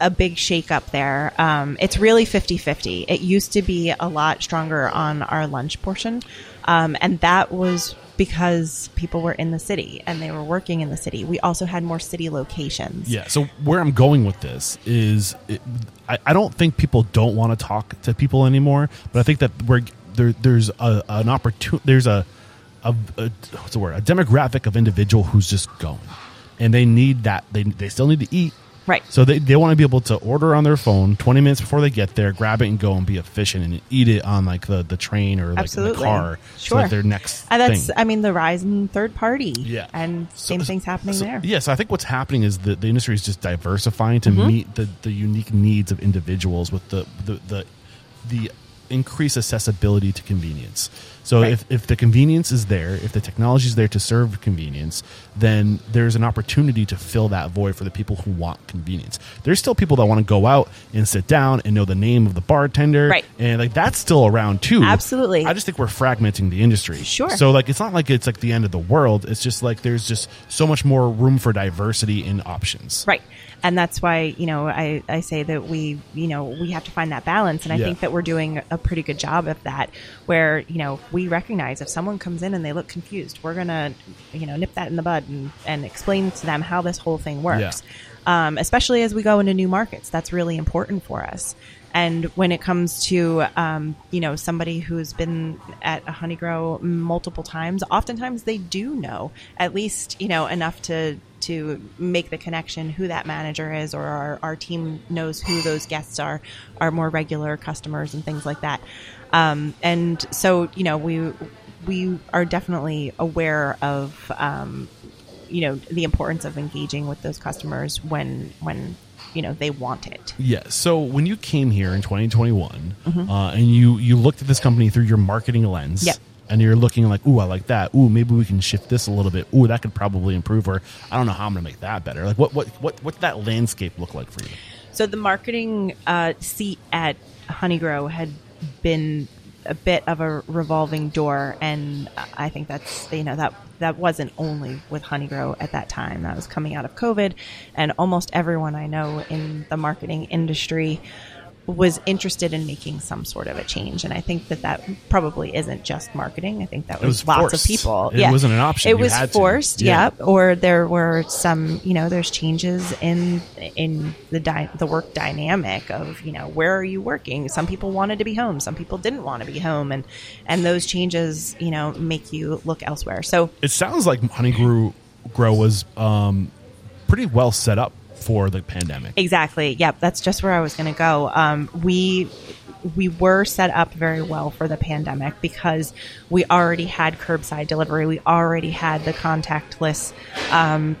a big shakeup there. Um, it's really 50 50. It used to be a lot stronger on our lunch portion. Um, and that was because people were in the city and they were working in the city. We also had more city locations. Yeah. So where I'm going with this is, it, I, I don't think people don't want to talk to people anymore, but I think that we're there. There's a, an opportunity. There's a, a, a what's the word? A demographic of individual who's just going, and they need that. They they still need to eat. Right. So they, they want to be able to order on their phone 20 minutes before they get there, grab it and go and be efficient and eat it on like the, the train or like in the Absolutely. car. So Sure. like their next And that's, thing. I mean, the rise in third party. Yeah. And So- same things happening so- there. Yeah, so I think what's happening is that the industry is just diversifying to Mm-hmm. meet the, the unique needs of individuals with the the the, the increased accessibility to convenience. So Right. if, if the convenience is there, if the technology is there to serve convenience, then there's an opportunity to fill that void for the people who want convenience. There's still people that want to go out and sit down and know the name of the bartender. Right. And like that's still around too. Absolutely. I just think we're fragmenting the industry. Sure. So like it's not like it's like the end of the world. It's just like there's just so much more room for diversity in options. Right. And that's why, you know, I, I say that we, you know, we have to find that balance. And I Yeah. think that we're doing a pretty good job of that, where, you know, we recognize if someone comes in and they look confused, we're going to, you know, nip that in the bud and, and explain to them how this whole thing works. Um, especially as we go into new markets. That's really important for us. And when it comes to, um, you know, somebody who's been at a honeygrow multiple times, oftentimes they do know at least, you know, enough to to make the connection who that manager is or our, our team knows who those guests are, our more regular customers and things like that. Um, and so, you know, we we are definitely aware of um, you know the importance of engaging with those customers when when you know they want it. Yeah. So when you came here in 2021, uh, and you you looked at this company through your marketing lens, Mm-hmm. Yep. and you're looking like, ooh, I like that. Ooh, maybe we can shift this a little bit. Ooh, that could probably improve. Or I don't know how I'm going to make that better. Like, what what what what that landscape look like for you? So the marketing uh, seat at Honeygrow had been a bit of a revolving door, and I think that's you know that that wasn't only with Honeygrow at that time. That was coming out of COVID, and almost everyone I know in the marketing industry was interested in making some sort of a change. And i think that that probably isn't just marketing. I think that was, was lots of people. It wasn't an option. it You was forced Yeah. yeah or there were some you know there's changes in in the dy- the work dynamic of you know where are you working? Some people wanted to be home. Some people didn't want to be home. And and those changes you know make you look elsewhere. So It sounds like Honeygrow Grow was um, pretty well set up for the pandemic. Exactly. Yep. That's just where I was going to go. Um, we we were set up very well for the pandemic because we already had curbside delivery. We already had the contactless um,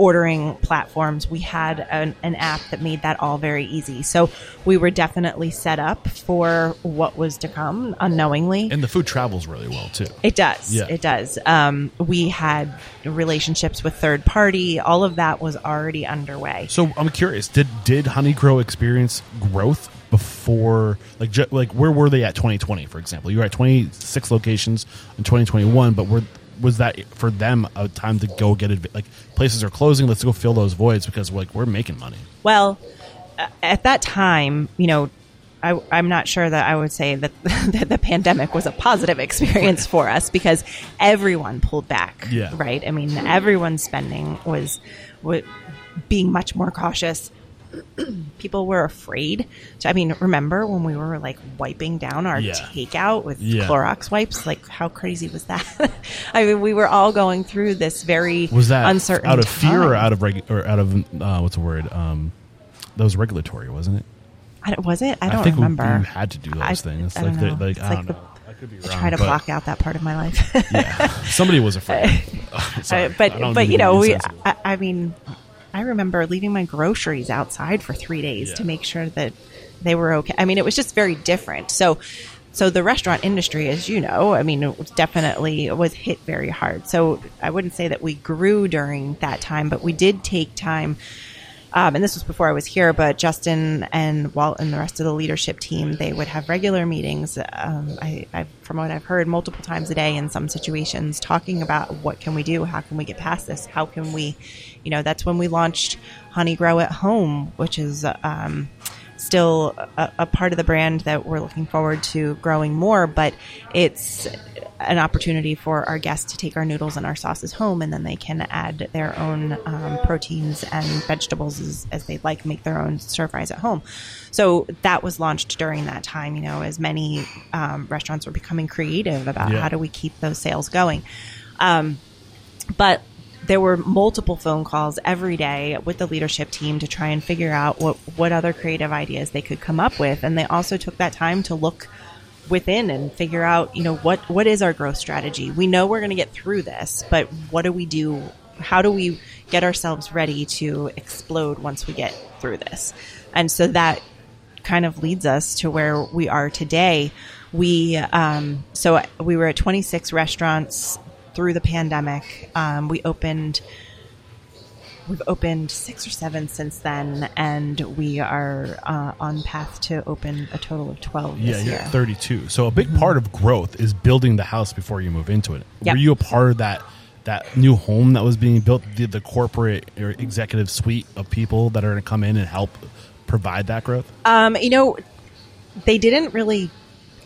ordering platforms. We had an, an app that made that all very easy. So we were definitely set up for what was to come unknowingly. And the food travels really well too. It does. Yeah. It does. Um, we had relationships with third party. All of that was already underway. So I'm curious, did did Honeygrow experience growth before like like where were they at 2020 for example? You were at 26 locations in 2021, but were was that for them a time to go get it like places are closing, let's go fill those voids because like we're making money. Well, at that time, you know, I, I'm not sure that I would say that, that the pandemic was a positive experience for us because everyone pulled back. Yeah. Right. I mean, everyone's spending was, was being much more cautious. People were afraid. To, I mean, remember when we were like wiping down our Yeah. takeout with Yeah. Clorox wipes? Like, how crazy was that? I mean, we were all going through this very Was that uncertain out of fear or out of regu- or out of uh, what's the word? Um, that was regulatory, wasn't it? I don't, was it? I don't think we- remember. you had to do those I- things. I like don't know. like It's I like don't the- know. I could be wrong. try to but- block out that part of my life. Yeah, somebody was afraid. Sorry, Uh, but but you know, we. I, I mean, I remember leaving my groceries outside for three days Yeah. to make sure that they were okay. I mean, it was just very different. So. So the restaurant industry, as you know, I mean, it was definitely was hit very hard. So I wouldn't say that we grew during that time, but we did take time um, and this was before I was here, but Justin and Walt and the rest of the leadership team, they would have regular meetings. Um, I, I, from what I've heard, multiple times a day in some situations, talking about what can we do, how can we get past this, how can we, you know, that's when we launched Honeygrow at Home, which is um, still a, a part of the brand that we're looking forward to growing more, but it's an opportunity for our guests to take our noodles and our sauces home, and then they can add their own um, proteins and vegetables as, as they'd like, make their own stir fries at home. So that was launched during that time, you know, as many um, restaurants were becoming creative about Yeah. how do we keep those sales going. Um, but there were multiple phone calls every day with the leadership team to try and figure out what, what other creative ideas they could come up with. And they also took that time to look within and figure out, you know, what, what is our growth strategy? We know we're going to get through this, but what do we do? How do we get ourselves ready to explode once we get through this? And so that kind of leads us to where we are today. We um, so we were at 26 restaurants through the pandemic. Um, we opened. We've opened six or seven since then, and we are uh, on path to open a total of 12 Yeah, this you're year. 32. So a big part of growth is building the house before you move into it. Yep. Were you a part of that that new home that was being built, the, the corporate or executive suite of people that are going to come in and help provide that growth? Um, you know, they didn't really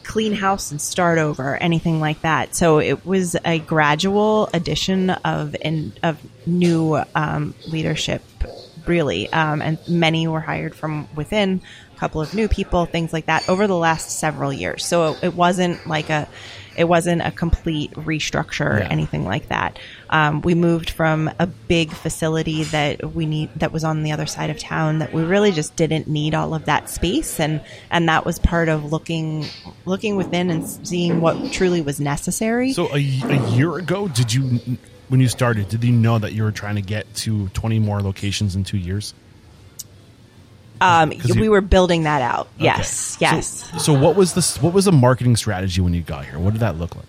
clean house and start over, anything like that. So it was a gradual addition of in, of new um, leadership, really, um, and many were hired from within. A couple of new people, things like that, over the last several years. So it wasn't like a it wasn't a complete restructure or anything like that. Um, we moved from a big facility that we need that was on the other side of town that we really just didn't need all of that space, and and that was part of looking looking within and seeing what truly was necessary. So a, a year ago, did you, when you started, did you know that you were trying to get to 20 more locations in two years? um, 'cause you- we were building that out. Yes, Okay. yes. So, so what was the what was the marketing strategy when you got here? What did that look like?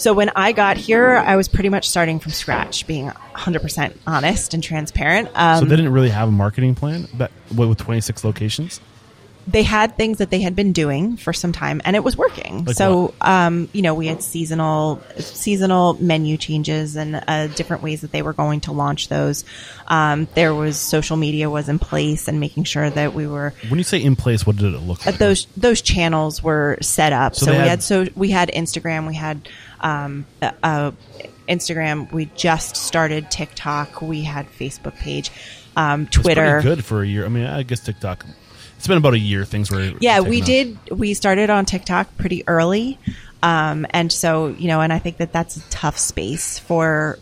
So when I got here, I was pretty much starting from scratch, being 100% honest and transparent. Um, So they didn't really have a marketing plan, but with 26 locations. they had things that they had been doing for some time and it was working. Like so, um, you know, we had seasonal, seasonal menu changes and uh, different ways that they were going to launch those. Um, there was social media was in place and making sure that we were, When you say in place, what did it look like? uh, those, those channels were set up. So So, we had- had, so we had Instagram, we had, um, uh, Instagram, we just started TikTok, we had Facebook page, um, It's Twitter. good for a year. I mean, I guess TikTok. It's been about a year. Things were Yeah, we off. did. We started on TikTok pretty early, um, and so you know, and I think that that's a tough space for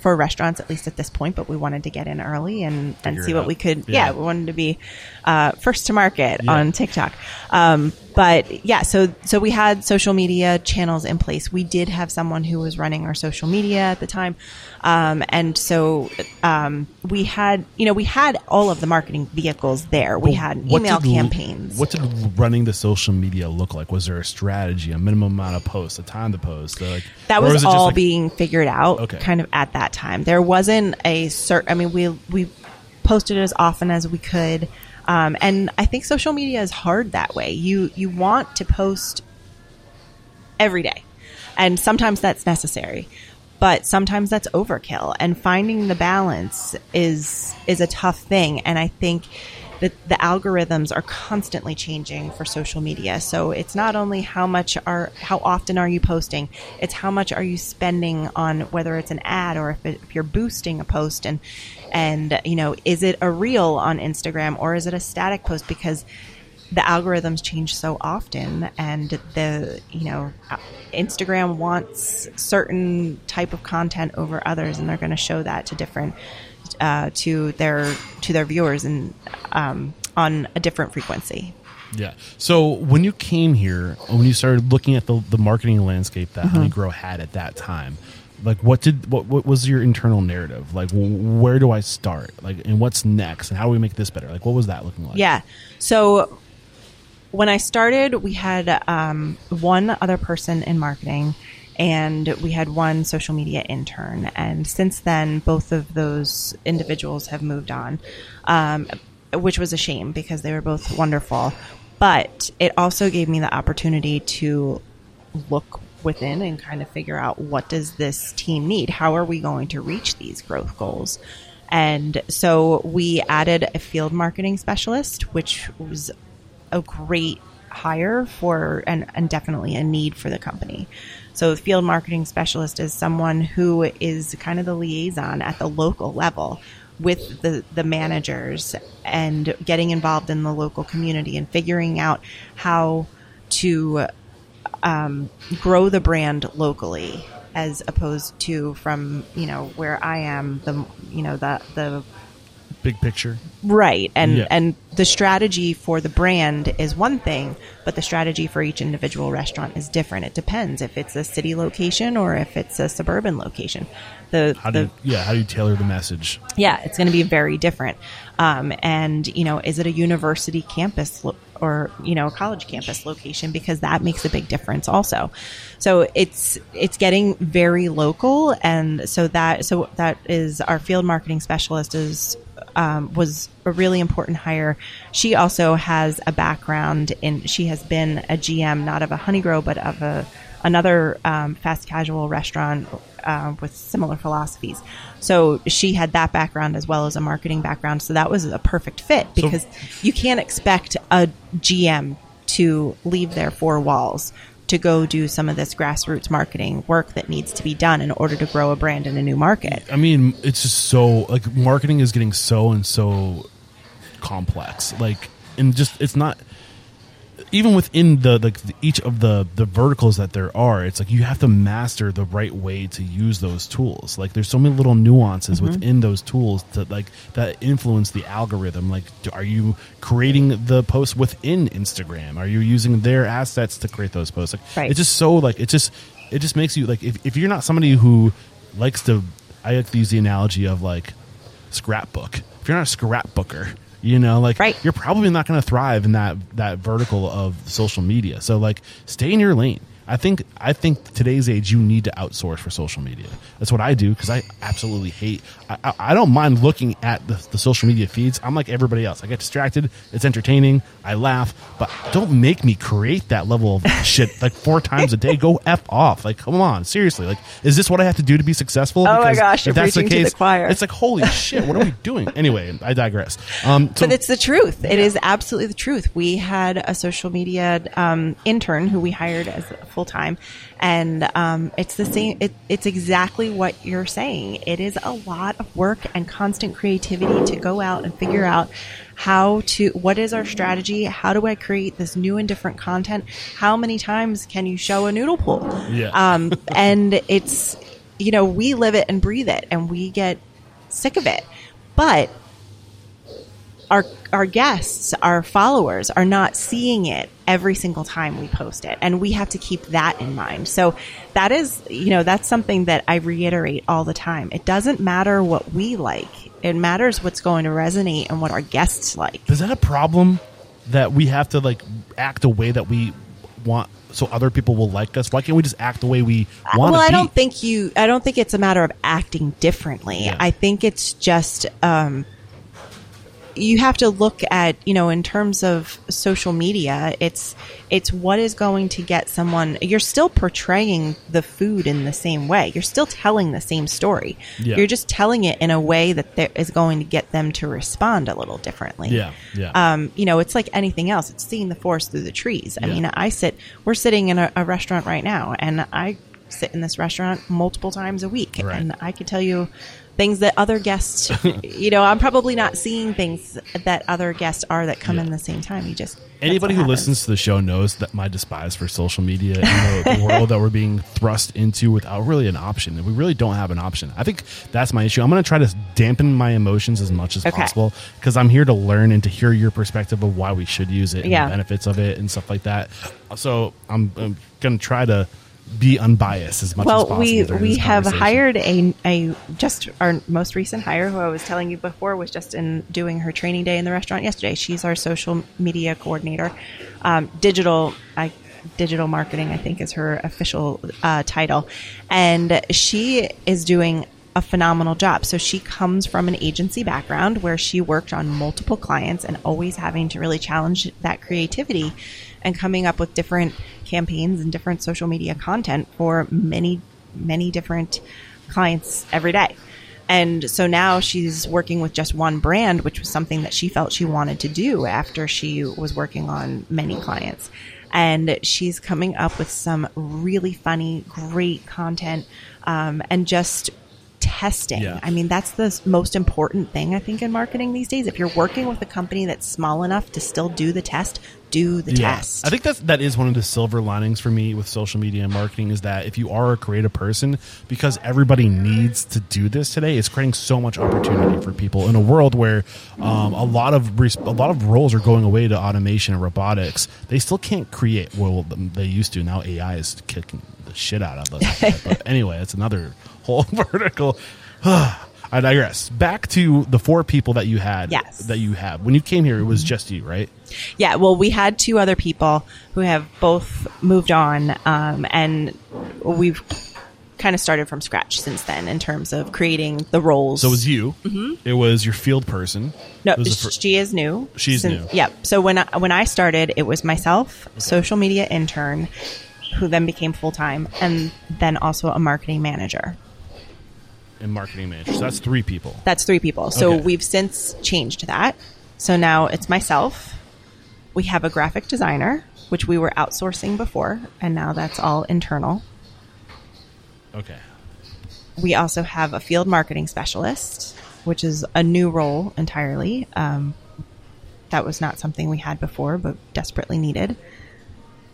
for restaurants at least at this point. But we wanted to get in early and and see what out. we could. Yeah. Yeah, we wanted to be uh, first to market Yeah. on TikTok. Um, but yeah, so so we had social media channels in place. We did have someone who was running our social media at the time, um, and so um, we had you know we had all of the marketing vehicles there. We had email did campaigns. What did running the social media look like? Was there a strategy, a minimum amount of posts, a time to post? Like that or was, all like- being figured out Okay. kind of at that time there wasn't a certain i mean we we posted as often as we could um, and i think social media is hard that way. You you want to post every day. And sometimes that's necessary but sometimes that's overkill. And finding the balance is is a tough thing. And i think that the algorithms are constantly changing for social media. So it's not only how much are how often are you posting it's how much are you spending on whether it's an ad or if, it, if you're boosting a post and and you know is it a reel on instagram or is it a static post? Because the algorithms change so often and the you know instagram wants certain type of content over others and they're going to show that to different uh, to their to their viewers and um, on a different frequency Yeah. So when you came here, when you started looking at the, the marketing landscape that Mm-hmm. Honeygrow had at that time, like what did what what was your internal narrative? Like where do I start? Like and what's next? And how do we make this better? Like what was that looking like? Yeah. So when I started, we had um, one other person in marketing and we had one social media intern. And since then, both of those individuals have moved on, um, which was a shame because they were both wonderful. But it also gave me the opportunity to look within and kind of figure out what does this team need? How are we going to reach these growth goals? And so we added a field marketing specialist, which was a great hire for and, and definitely a need for the company. So, field marketing specialist is someone who is kind of the liaison at the local level with the, the managers and getting involved in the local community and figuring out how to um, grow the brand locally as opposed to from you know where I am the you know the the Big picture. Right and Yeah. and the strategy for the brand is one thing but the strategy for each individual restaurant is different it depends if it's a city location or if it's a suburban location the How do the you, yeah? How do you tailor the message? yeah, it's going to be very different. Um, and you know, is it a university campus lo- or you know, a college campus location? Because that makes a big difference also. So it's it's getting very local, and so that so that is our field marketing specialist is. Um, was a really important hire. She also has a background in. She has been a GM, not of a Honeygrow, but of a another um, fast casual restaurant uh, with similar philosophies. So she had that background as well as a marketing background. So that was a perfect fit because you can't expect a GM to leave their four walls to go do some of this grassroots marketing work that needs to be done in order to grow a brand in a new market. I mean, it's just so like marketing is getting so and so complex. Like, and just it's not even within the like the, each of the the verticals that there are. It's like you have to master the right way to use those tools. Like, there's so many little nuances mm-hmm. within those tools that like that influence the algorithm. Like, are you creating the post within Instagram? Are you using their assets to create those posts? Like, Right. it's just so like it just it just makes you like if, if you're not somebody who likes to I like to use the analogy of like scrapbook. If you're not a scrapbooker, you know, like Right. you're probably not going to thrive in that that vertical of social media. So like stay in your lane. I think I think today's age you need to outsource for social media. That's what I do because I absolutely hate. I, I, I don't mind looking at the, the social media feeds. I'm like everybody else. I get distracted. It's entertaining. I laugh, but don't make me create that level of shit like four times a day. Go f off. Like come on, seriously. Like is this what I have to do to be successful? Oh my gosh, you're if that's the preaching to the case, choir. it's like holy shit. What are we doing? Anyway, I digress. Um, so but it's the truth. It is absolutely the truth. We had a social media um, intern who we hired as full time, and um, it's the same. It, it's exactly what you're saying. It is a lot of work and constant creativity to go out and figure out how to. What is our strategy? How do I create this new and different content? How many times can you show a noodle pool? Yeah. Um, and it's you know we live it and breathe it, and we get sick of it, but our our guests, our followers are not seeing it every single time we post it and we have to keep that in mind. So that is, you know, that's something that I reiterate all the time. It doesn't matter what we like. It matters what's going to resonate and what our guests like. is that a problem that we have to like act a way that we want so other people will like us? Why can't we just act the way we want well, I don't think you. I don't think it's a matter of acting differently. Yeah. I think it's just um, you have to look at you know in terms of social media. It's it's what is going to get someone. You're still portraying the food in the same way. You're still telling the same story. Yeah. You're just telling it in a way that there is going to get them to respond a little differently Yeah, yeah. um, you know, it's like anything else. It's seeing the forest through the trees. I Yeah. mean, I sit, we're sitting in a, a restaurant right now, and I sit in this restaurant multiple times a week. Right. And I could tell you things that other guests, you know, I'm probably not seeing things that other guests are that come Yeah. in the same time. You just, Anybody who happens. listens to the show knows that my despise for social media and the, the world that we're being thrust into without really an option. And we really don't have an option. I think that's my issue. I'm going to try to dampen my emotions as much as Okay. possible because I'm here to learn and to hear your perspective of why we should use it and Yeah. the benefits of it and stuff like that. So I'm, I'm going to try to be unbiased as much as well, possible. we we have hired a a just our most recent hire, who I was telling you before, was just in doing her training day in the restaurant yesterday. She's our social media coordinator, um, digital. I digital marketing, I think, is her official uh, title, and she is doing a phenomenal job. So she comes from an agency background where she worked on multiple clients and always having to really challenge that creativity and coming up with different campaigns and different social media content for many, many different clients every day. And so now she's working with just one brand, which was something that she felt she wanted to do after she was working on many clients. And she's coming up with some really funny, great content um, and just testing. Yeah. I mean, that's the most important thing, I think, in marketing these days. If you're working with a company that's small enough to still do the test, do the Yeah. test. I think that's that is one of the silver linings for me with social media and marketing is that if you are a creative person, because everybody needs to do this today, it's creating so much opportunity for people in a world where um, a lot of res- a lot of roles are going away to automation and robotics. They still can't create well they used to. Now AI is kicking the shit out of us. but anyway, it's another whole vertical. I digress. Back to the four people that you had. Yes. That you have. When you came here, it was just you, right? Yeah, well, we had two other people who have both moved on, um, and we've kind of started from scratch since then in terms of creating the roles. So it was you. It was your field person. Mm-hmm. no, It was the fir- she is new. She's Since- new. Yep. So when I, when I started, it was myself, social media intern, who then became full time, and then also a marketing manager. And marketing manager. So that's three people. That's three people. So Okay. we've since changed that. So now it's myself. We have a graphic designer, which we were outsourcing before, and now that's all internal. Okay. We also have a field marketing specialist, which is a new role entirely. Um, that was not something we had before, but desperately needed.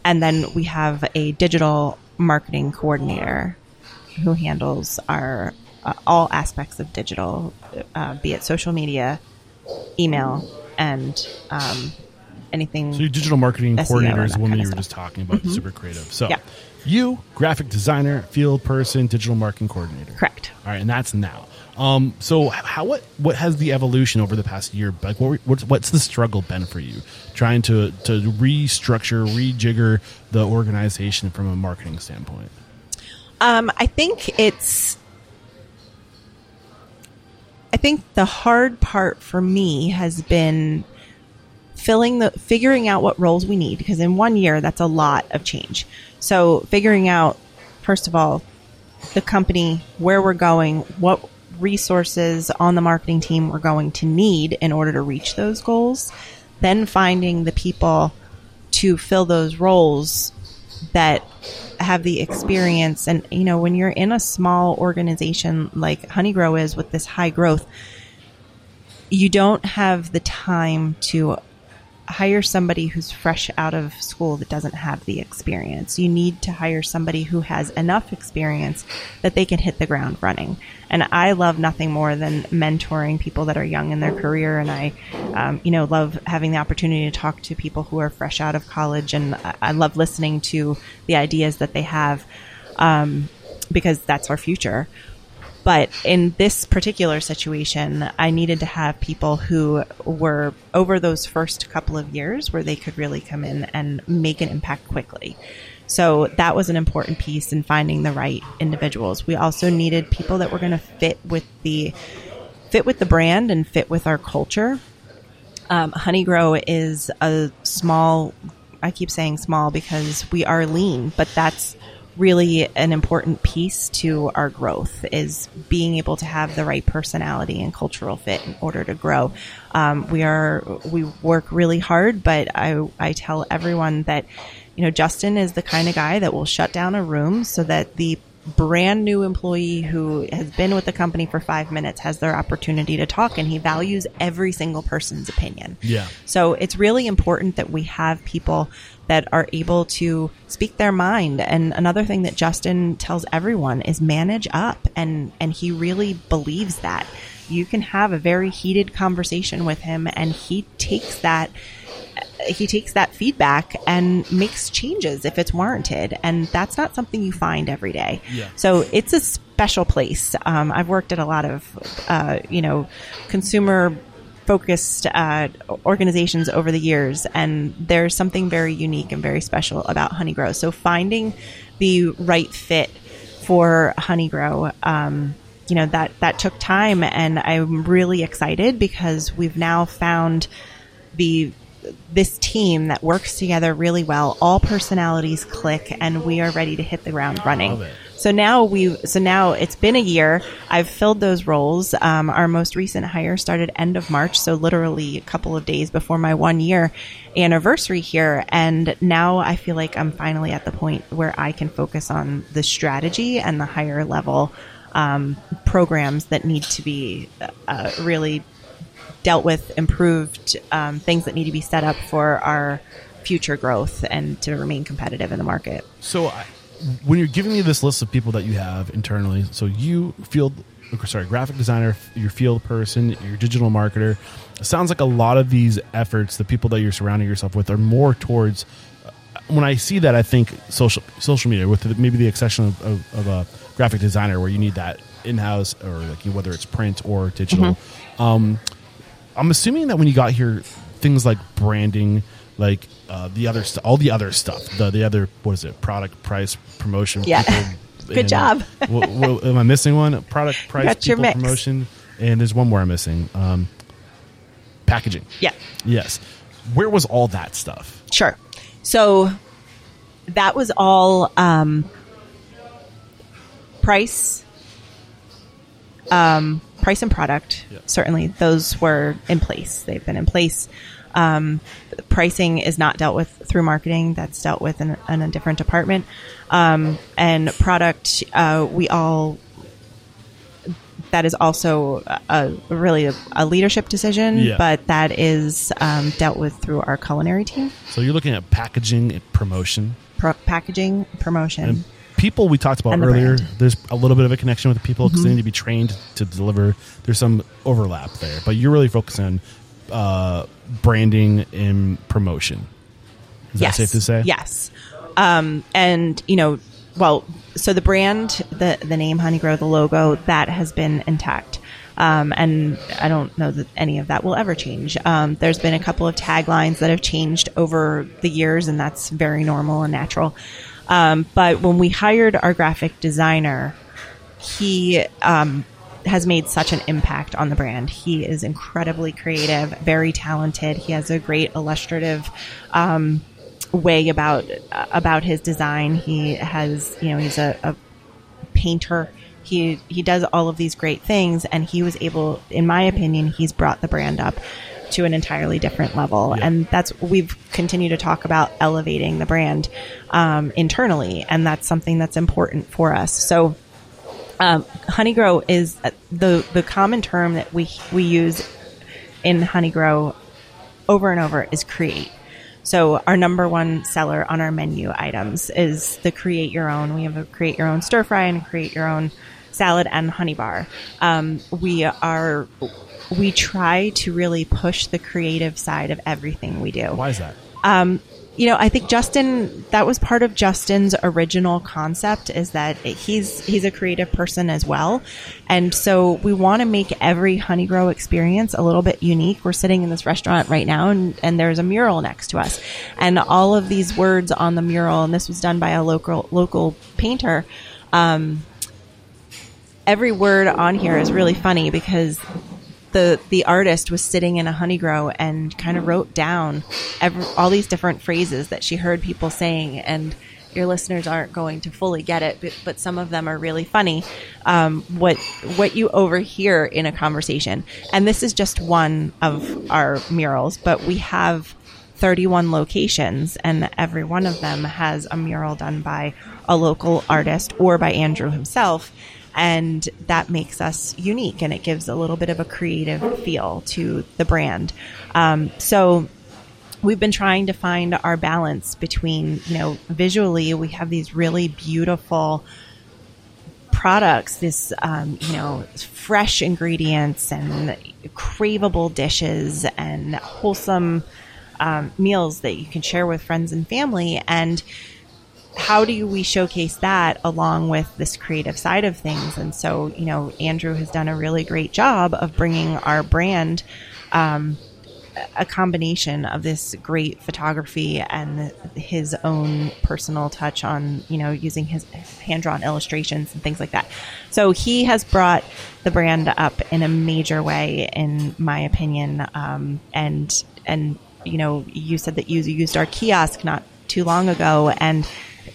And then we have a digital marketing coordinator who handles our uh, all aspects of digital, uh, be it social media, email, and um, anything. So your digital marketing SEO coordinator is the woman you were just stuff. Mm-hmm. talking about, super creative. So Yeah. you, graphic designer, field person, digital marketing coordinator. Correct. All right, and that's now. Um, so how what what has the evolution over the past year? Like, what, what's what's the struggle been for you trying to to restructure, rejigger the organization from a marketing standpoint? Um, I think it's. I think the hard part for me has been filling the figuring out what roles we need because in one year that's a lot of change. So figuring out first of all the company, where we're going, what resources on the marketing team we're going to need in order to reach those goals, then finding the people to fill those roles that have the experience. And you know when you're in a small organization like honeygrow is with this high growth you don't have the time to hire somebody who's fresh out of school that doesn't have the experience. You need to hire somebody who has enough experience that they can hit the ground running. And I love nothing more than mentoring people that are young in their career. And I, um, you know, love having the opportunity to talk to people who are fresh out of college. And I, I love listening to the ideas that they have um, because that's our future. But in this particular situation, I needed to have people who were over those first couple of years where they could really come in and make an impact quickly. So that was an important piece in finding the right individuals. We also needed people that were going to fit with the fit with the brand and fit with our culture. Um, Honeygrow is a small. I keep saying small because we are lean, but that's really an important piece to our growth is being able to have the right personality and cultural fit in order to grow. Um, we are we work really hard, but I I tell everyone that you know Justin is the kind of guy that will shut down a room so that the brand new employee who has been with the company for five minutes has their opportunity to talk and he values every single person's opinion. Yeah. So it's really important that we have people that are able to speak their mind. And another thing that Justin tells everyone is manage up and and he really believes that. You can have a very heated conversation with him and he takes that he takes that feedback and makes changes if it's warranted. And that's not something you find every day. Yeah. So it's a special place. Um, I've worked at a lot of, uh, you know, consumer focused uh, organizations over the years, and there's something very unique and very special about Honeygrow. So finding the right fit for Honeygrow, um, you know that that took time, and I'm really excited because we've now found the this team that works together really well. All personalities click, and we are ready to hit the ground running. So now we, so now it's been a year. I've filled those roles. Um, our most recent hire started end of March, so literally a couple of days before my one year anniversary here. And now I feel like I'm finally at the point where I can focus on the strategy and the higher level um, programs that need to be uh, really dealt with, improved um, things that need to be set up for our future growth and to remain competitive in the market. So, I, when you're giving me this list of people that you have internally, so you field, sorry, graphic designer, your field person, your digital marketer, it sounds like a lot of these efforts, the people that you're surrounding yourself with, are more towards. uh, When I see that, I think social social media, with maybe the exception of, of, of a graphic designer, where you need that in house or like whether it's print or digital. Um, I'm assuming that when you got here, things like branding, like uh, the other st- all the other stuff, the the other what is it, product, price, promotion. Yeah. people, Good job. Wha- wha- am I missing one? Product, price, people, mix. promotion, and there's one more I'm missing. Um, packaging. Yeah. Yes. Where was all that stuff? Sure. So that was all um, price, um, price and product. Yeah. Certainly, those were in place. They've been in place. Um, pricing is not dealt with through marketing. That's dealt with in, in a different department. Um, and product, uh, we all that is also a, a really a, a leadership decision, Yeah. but that is um, dealt with through our culinary team, So you're looking at packaging and promotion. pro- packaging, promotion. And people we talked about earlier, brand. Mm-hmm. there's a little bit of a connection with the people because they need to be trained to deliver. There's some overlap there, but you're really focusing on uh, branding and promotion. Is yes. that safe to say? Yes. Um, and you know, well, so the brand, the the name Honeygrow, the logo, that has been intact. Um, and I don't know that any of that will ever change. Um, there's been a couple of taglines that have changed over the years, and that's very normal and natural. Um, but when we hired our graphic designer, he um, has made such an impact on the brand. He is incredibly creative, very talented. He has a great illustrative um, way about about his design. He has, you know, he's a, a painter. He he does all of these great things, and he was able, in my opinion, he's brought the brand up to an entirely different level. Yeah. And that's we've continued to talk about elevating the brand um, internally, and that's something that's important for us. So um, Honeygrow is uh, the the common term that we we use in Honeygrow over and over is create. So our number one seller on our menu items is the create your own. We have a create your own stir fry and create your own salad and honey bar. Um, we are we try to really push the creative side of everything we do Why is that? you know, I think Justin, that was part of Justin's original concept is that he's, he's a creative person as well. And so we want to make every Honeygrow experience a little bit unique. We're sitting in this restaurant right now and, and there's a mural next to us and all of these words on the mural, and this was done by a local, local painter. Um, every word on here is really funny because the the artist was sitting in a honeygrow and kind of wrote down every, all these different phrases that she heard people saying and your listeners aren't going to fully get it but, but some of them are really funny. Um, what what you overhear in a conversation and this is just one of our murals but we have 31 locations and every one of them has a mural done by a local artist or by Andrew himself and that makes us unique and it gives a little bit of a creative feel to the brand. Um, so we've been trying to find our balance between you know visually we have these really beautiful products this um, you know fresh ingredients and craveable dishes and wholesome um, meals that you can share with friends and family. And how do we showcase that along with this creative side of things and so you know andrew has done a really great job of bringing our brand um, a combination of this great photography and his own personal touch on you know using his hand drawn illustrations and things like that. So he has brought the brand up in a major way, in my opinion. Um, and and you know you said that you used our kiosk not too long ago and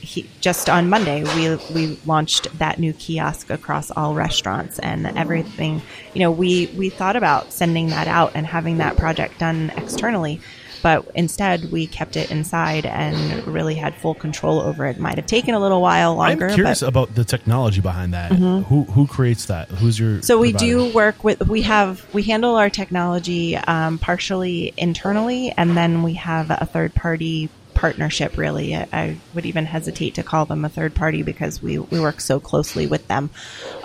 he, just on Monday, we we launched that new kiosk across all restaurants and everything. You know, we we thought about sending that out and having that project done externally, but instead we kept it inside and really had full control over it. Might have taken a little while longer. I'm curious about the technology behind that. Who who creates that? Who's your so we provider? do work with we have we handle our technology um, partially internally and then we have a third party partnership really I, I would even hesitate to call them a third party because we, we work so closely with them.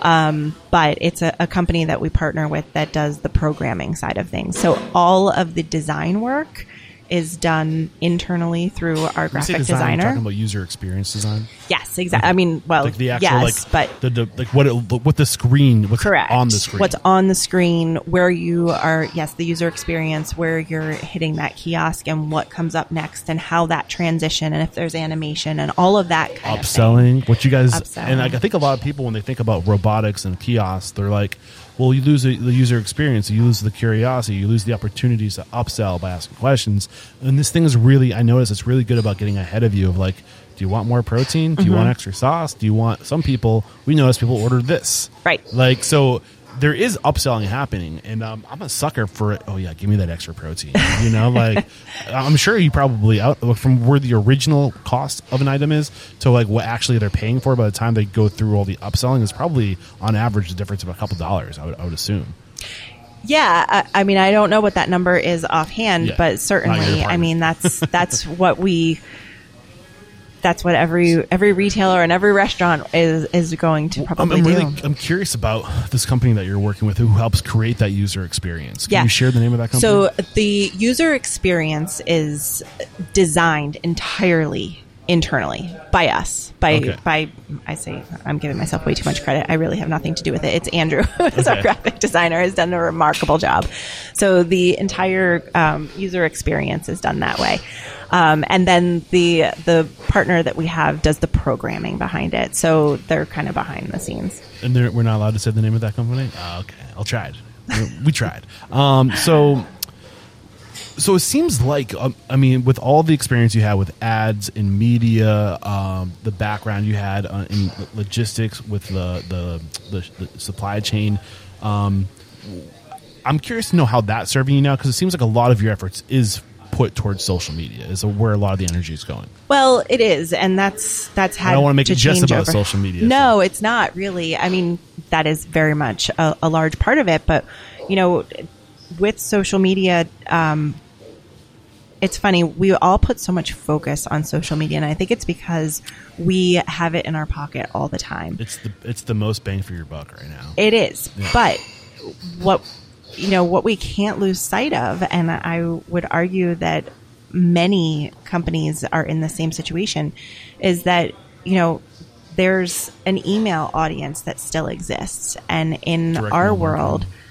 Um, but it's a, a company that we partner with that does the programming side of things. So all of the design work is done internally through our When you say graphic design, designer talking about user experience design, yes exactly i mean well like the actual yes like but the, the like what it, what the screen what's Correct. on the screen. What's on the screen, where you are, yes, the user experience, where you're hitting that kiosk and what comes up next and how that transition and if there's animation and all of that kind of thing. upselling what you guys Upselling. and like, i think a lot of people when they think about robotics and kiosks they're like well you lose the, the user experience. You lose the curiosity. You lose the opportunities to upsell by asking questions. And this thing is really i notice it's really good about getting ahead of you of like do you want more protein? Do you Mm-hmm. want extra sauce? Do you want some people we notice people order this. Right. like so there is upselling happening and um, i'm a sucker for it oh yeah give me that extra protein you know like i'm sure you probably out from where the original cost of an item is to like what actually they're paying for by the time they go through all the upselling is probably on average the difference of a couple dollars i would, I would assume Yeah, I, I mean, I don't know what that number is offhand, Yeah. but certainly, I mean, that's that's what we. That's what every every retailer and every restaurant is is going to I'm, probably I'm do. really i'm curious about this company that you're working with who helps create that user experience can Yeah. you share the name of that company So the user experience is designed entirely internally by us. By Okay. by I say I'm giving myself way too much credit. I really have nothing to do with it. It's Andrew, who's our graphic designer, has done a remarkable job. So the entire um, user experience is done that way. Um, and then the the partner that we have does the programming behind it. So they're kind of behind the scenes. and they're- we're not allowed to say the name of that company. Oh, okay, I'll try it. We- we tried. Um, so, so it seems like um, I mean, with all the experience you had with ads in media, um, the background you had uh, in logistics with the the, the, the supply chain. Um, I'm curious to know how that's serving you now because it seems like a lot of your efforts is put towards social media, is where a lot of the energy is going. Well, it is, and that's that's had. don't wanna make it just about over. social media, No, it's not really. I mean, that is very much a, a large part of it, but you know, with social media, um, it's funny. We all put so much focus on social media, and I think it's because we have it in our pocket all the time. It's the it's the most bang for your buck right now. It is, but what you know, what we can't lose sight of, and I would argue that many companies are in the same situation, is that you know there's an email audience that still exists, and in Direct our world, marketing.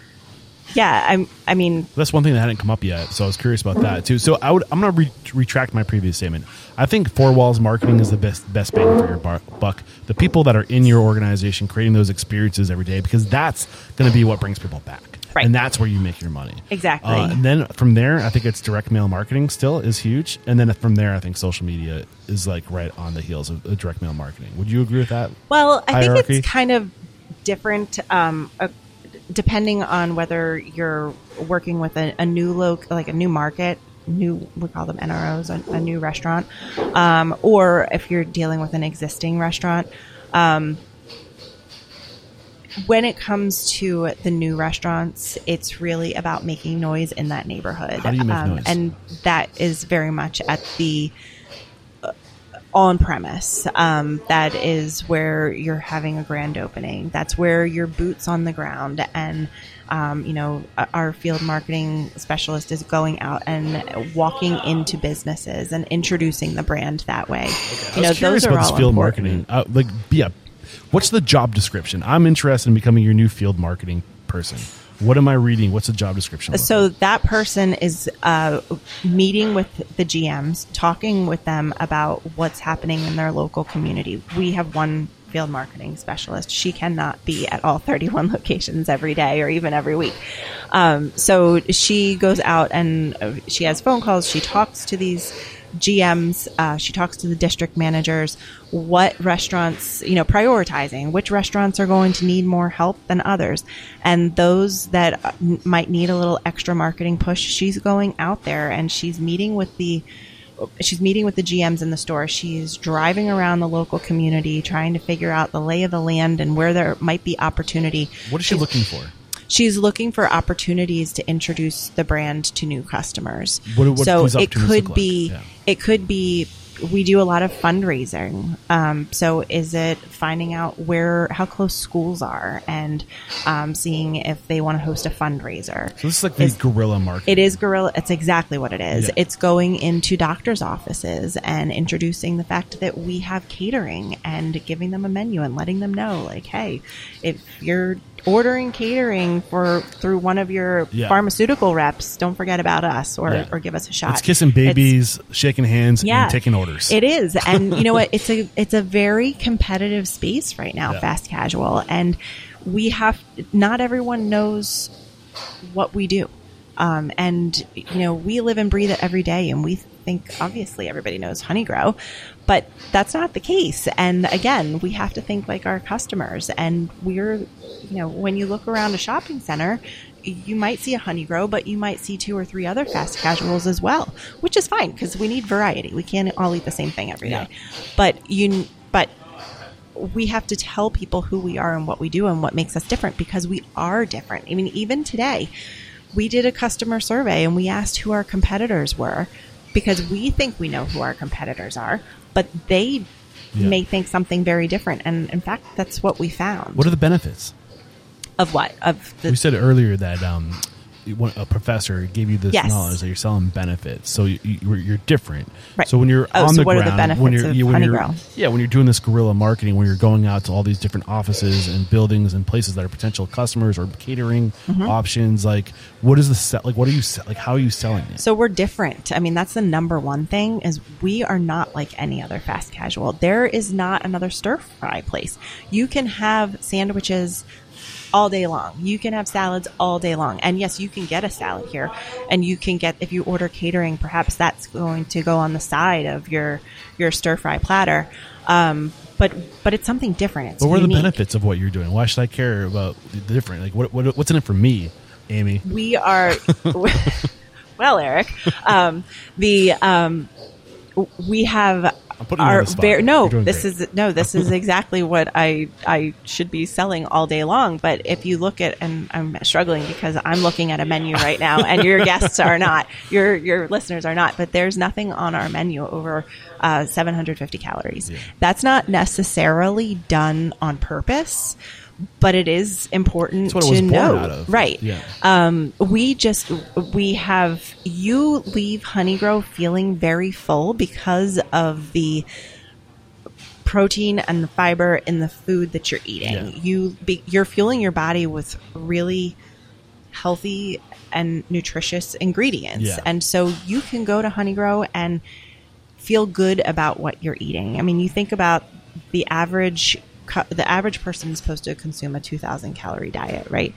Yeah, I'm. I mean, That's one thing that hadn't come up yet, so I was curious about that too. So I would, I'm going to re- retract my previous statement. I think four walls marketing is the best best bang for your bar- buck. The people that are in your organization creating those experiences every day, because that's going to be what brings people back, Right. and that's where you make your money. Exactly. Uh, and then from there, I think it's direct mail marketing still is huge, and then from there, I think social media is like right on the heels of, of direct mail marketing. Would you agree with that? Well, I hierarchy? think it's kind of different um, depending on whether you're working with a, a new loc, like a new market, new we call them NROs, a, a new restaurant, um, or if you're dealing with an existing restaurant. Um, when it comes to the new restaurants, it's really about making noise in that neighborhood. How do you make um? And that is very much at the on premise. Um, that is where you're having a grand opening. That's where your boots on the ground and um, you know, our field marketing specialist is going out and walking into businesses and introducing the brand that way. I You know, was curious those are about this all field important. marketing. Uh, like, yeah, what's the job description? I'm interested in becoming your new field marketing person. What am I reading? What's the job description? So that person is uh, meeting with the GMs, talking with them about what's happening in their local community. We have one field marketing specialist. She cannot be at all 31 locations every day or even every week. Um, so she goes out and uh, she has phone calls. She talks to these GMs. Uh, she talks to the district managers. What restaurants, you know, prioritizing which restaurants are going to need more help than others, and those that uh, might need a little extra marketing push. She's going out there and she's meeting with the she's meeting with the GMs in the store. She's driving around the local community, trying to figure out the lay of the land and where there might be opportunity. what is she looking for? She's looking for opportunities to introduce the brand to new customers. What- what so it could look like? be, Yeah. it could be. We do a lot of fundraising. Um, so is it finding out where how close schools are and um, seeing if they want to host a fundraiser? So this is like the guerrilla market. It is guerrilla. It's exactly what it is. Yeah. It's going into doctors' offices and introducing the fact that we have catering and giving them a menu and letting them know, like, hey, if you're ordering catering for through one of your Yeah. pharmaceutical reps, don't forget about us or, Yeah. or give us a shot. It's kissing It's- babies, shaking hands, yeah, and taking orders. It is, and you know what? It's a it's a very competitive space right now, Yeah. fast casual, and we have not everyone knows what we do, um, and you know we live and breathe it every day, and we think obviously everybody knows Honeygrow, but that's not the case. And again, we have to think like our customers, and we're you know when you look around a shopping center. You might see a honeygrow but you might see two or three other fast casuals as well, which is fine because we need variety. We can't all eat the same thing every day. But you, but we have to tell people who we are and what we do and what makes us different because we are different. I mean, even today, we did a customer survey and we asked who our competitors were because we think we know who our competitors are, but they Yeah. may think something very different. And in fact, that's what we found. what are the benefits? of what? Of the We said earlier that um, a professor gave you this Yes. knowledge that you're selling benefits, so you, you, you're different. Right. So when you're Oh, on so the what are the benefits when you're, of you, when you're yeah, when you're doing this guerrilla marketing, when you're going out to all these different offices and buildings and places that are potential customers or catering Mm-hmm. options, like what is the set? Like what are you se- like? How are you selling it? So we're different. I mean, that's the number one thing is we are not like any other fast casual. There is not another stir fry place. You can have sandwiches all day long. You can have salads all day long. And yes, you can get a salad here and you can get if you order catering, perhaps that's going to go on the side of your your stir fry platter. Um, but but it's something different. It's but what are the benefits of what you're doing? Why should I care about the different? Like what, what what's in it for me, Amy? we are well eric um, the um, we have putting you on our the spot. ver- no this great. is no this is exactly what i i should be selling all day long but if you look at and i'm struggling because i'm looking at a menu right now and your guests are not your your listeners are not but there's nothing on our menu over uh, 750 calories that's not necessarily done on purpose but it is important That's what it to know right Yeah. um, we just we have you leave Honeygrow feeling very full because of the protein and the fiber in the food that you're eating. Yeah. You be, you're fueling your body with really healthy and nutritious ingredients, Yeah. and so you can go to Honeygrow and feel good about what you're eating. I mean, you think about the average the average person is supposed to consume a 2000 calorie diet, right?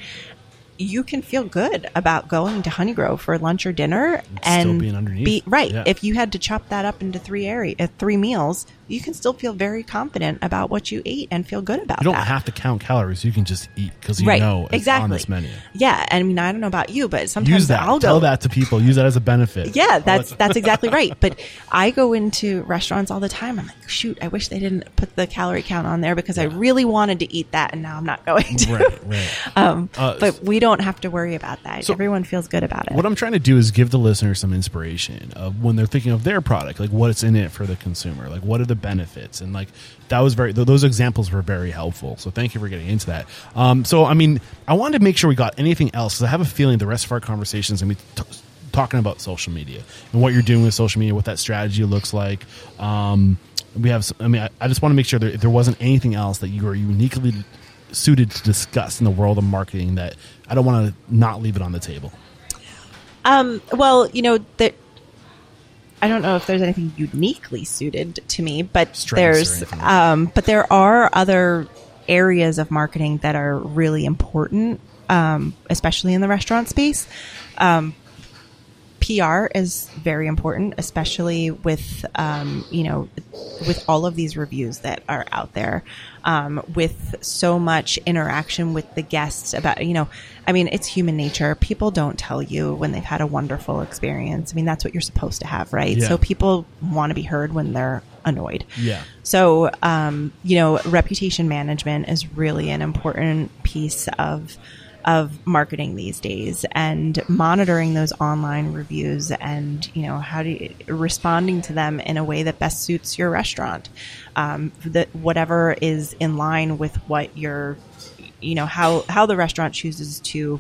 You can feel good about going to Honeygrow for lunch or dinner still and being underneath. be right. Yeah. If you had to chop that up into three area, uh, three meals, you can still feel very confident about what you ate and feel good about You don't that. have to count calories. You can just eat because you right. know it's exactly. on this menu. Yeah, And I mean, I don't know about you, but sometimes Use that. I'll Tell that to people. Use that as a benefit. Yeah, that's that's exactly right. But I go into restaurants all the time. I'm like, shoot, I wish they didn't put the calorie count on there because I really wanted to eat that, and now I'm not going to. Right, right. Um, Uh, but we don't have to worry about that. So- Everyone feels good about it. What I'm trying to do is give the listener some inspiration of when they're thinking of their product, like what's in it for the consumer. Like what are the benefits. And like that was very th- those examples were very helpful. So thank you for getting into that. Um, so i mean i wanted to make sure we got anything else because i have a feeling the rest of our conversations and we t- talking about social media and what you're doing with social media what that strategy looks like. Um, we have i mean I, I just want to make sure that there wasn't anything else that you are uniquely suited to discuss in the world of marketing that i don't want to not leave it on the table. Um, well, you know that I don't know if there's anything uniquely suited to me, but Strengths there's anything like that. um, but there are other areas of marketing that are really important, um, especially in the restaurant space. Um, PR is very important, especially with um, you know with all of these reviews that are out there, um, with so much interaction with the guests about you know, I mean it's human nature. People don't tell you when they've had a wonderful experience. I mean that's what you're supposed to have, right? Yeah. So people want to be heard when they're annoyed. Yeah. So, um, you know, reputation management is really an important piece of of marketing these days and monitoring those online reviews and you know how do you, responding to them in a way that best suits your restaurant um, that whatever is in line with what your you know how how the restaurant chooses to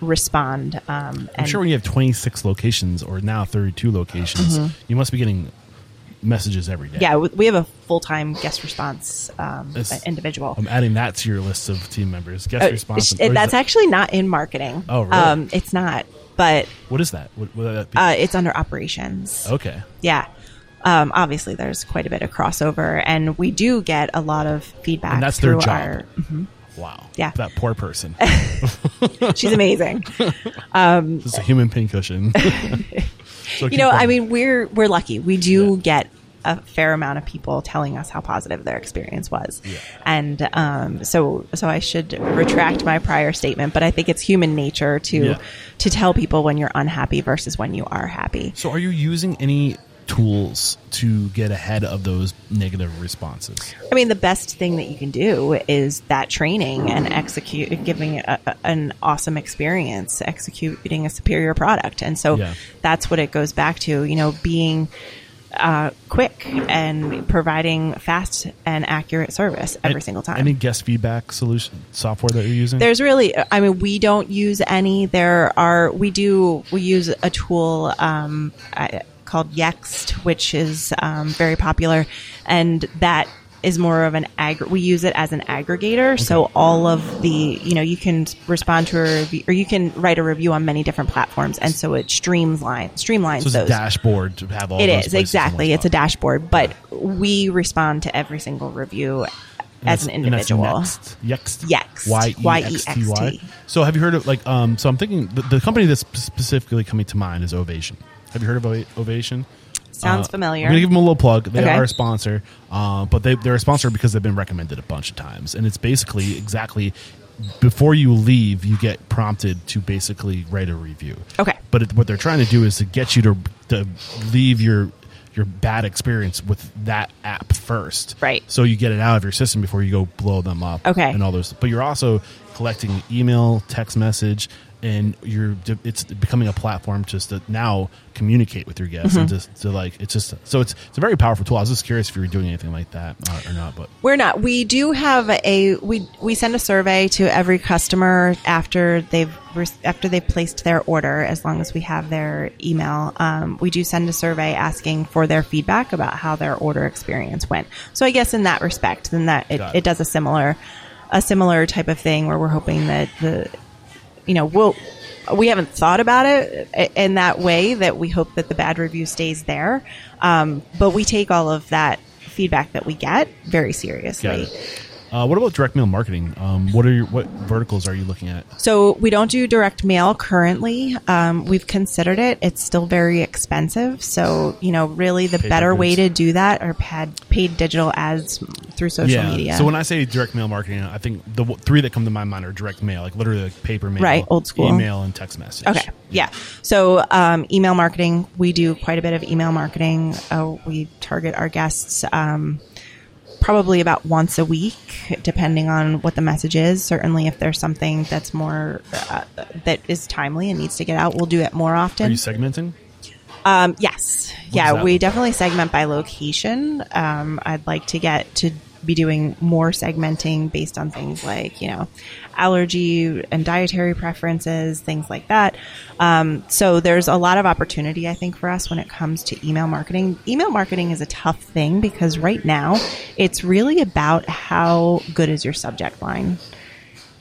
respond um, I'm sure when you have 26 locations or now 32 locations, you must be getting messages every day. Mm-hmm. yeah we- have a full-time guest response um, individual I'm adding that to your list of team members. Guest Uh, response. that's actually not in marketing. Oh, really? Um, it's not, but what is that? What, that be? uh, it's under operations. okay. Yeah. Um, obviously, there's quite a bit of crossover, and we do get a lot of feedback. And that's their job. Our, Wow. Yeah. That poor person. she's amazing. This is a human pincushion. So you know, going. I mean, we're we're lucky. We do Yeah. get a fair amount of people telling us how positive their experience was, Yeah. and um, so so I should retract my prior statement. But I think it's human nature to Yeah. to tell people when you're unhappy versus when you are happy. So are you using any tools to get ahead of those negative responses? I mean, the best thing that you can do is that training and execute, giving a, a- an awesome experience, executing a superior product. And so Yeah. that's what it goes back to, you know, being uh, quick and providing fast and accurate service every And single time. Any guest feedback solution software that you're using? There's really, I mean, we don't use any. There are, we do, we use a tool um, I- called Yext, which is um, very popular, and that is more of an ag. We use it as an aggregator, so all of the, you know, you can respond to a review, or you can write a review on many different platforms, and so it streamlines streamlines so those. dashboard to have all It those is exactly. It's a dashboard, but we respond to every single review as an individual. Next. Yext. Yext. Y e x t y. Y-E-X-T. So have you heard of like um? So I'm thinking the, the company that's specifically coming to mind is Ovation. Have you heard of Ovation? Sounds Uh, familiar. I'm gonna give them a little plug. They Okay. are a sponsor, uh, but they, they're a sponsor because they've been recommended a bunch of times, and it's basically exactly before you leave, you get prompted to basically write a review. Okay. But it, what they're trying to do is to get you to to leave your your bad experience with that app first, Right. So you get it out of your system before you go blow them up, Okay. And all those, but you're also collecting email, text message, and you're it's becoming a platform just to now communicate with your guests and Mm-hmm. just to like it's just so it's it's a very powerful tool. I was just curious if you were doing anything like that uh, or not, but We're not. We do have a we we send a survey to every customer after they've after they've placed their order. As long as we have their email, um, we do send a survey asking for their feedback about how their order experience went. So I guess in that respect, then that it, it. it does a similar a similar type of thing where we're hoping that the you know we'll we haven't thought about it in that way that we hope that the bad review stays there um, but we take all of that feedback that we get very seriously. Uh, what about direct mail marketing? Um, what are your what verticals are you looking at? so we don't do direct mail currently um, we've considered it it's still very expensive so you know really the Paper better way to do that are paid, paid digital ads through social media So when I say direct mail marketing, I think the w- three that come to my mind are direct mail, like literally like paper mail, Right, old school. email, and text message. Okay. Yeah. So, um, email marketing, we do quite a bit of email marketing. Uh, we target our guests, um, probably about once a week, depending on what the message is. Certainly, if there's something that's more, uh, that is timely and needs to get out, we'll do it more often. Are you segmenting? Um, yes. does yeah, we definitely segment by location. Um, I'd like to get to be doing more segmenting based on things like, you know, allergy and dietary preferences, things like that. Um, so there's a lot of opportunity, I think, for us when it comes to email marketing. Email marketing is a tough thing because right now it's really about how good is your subject line.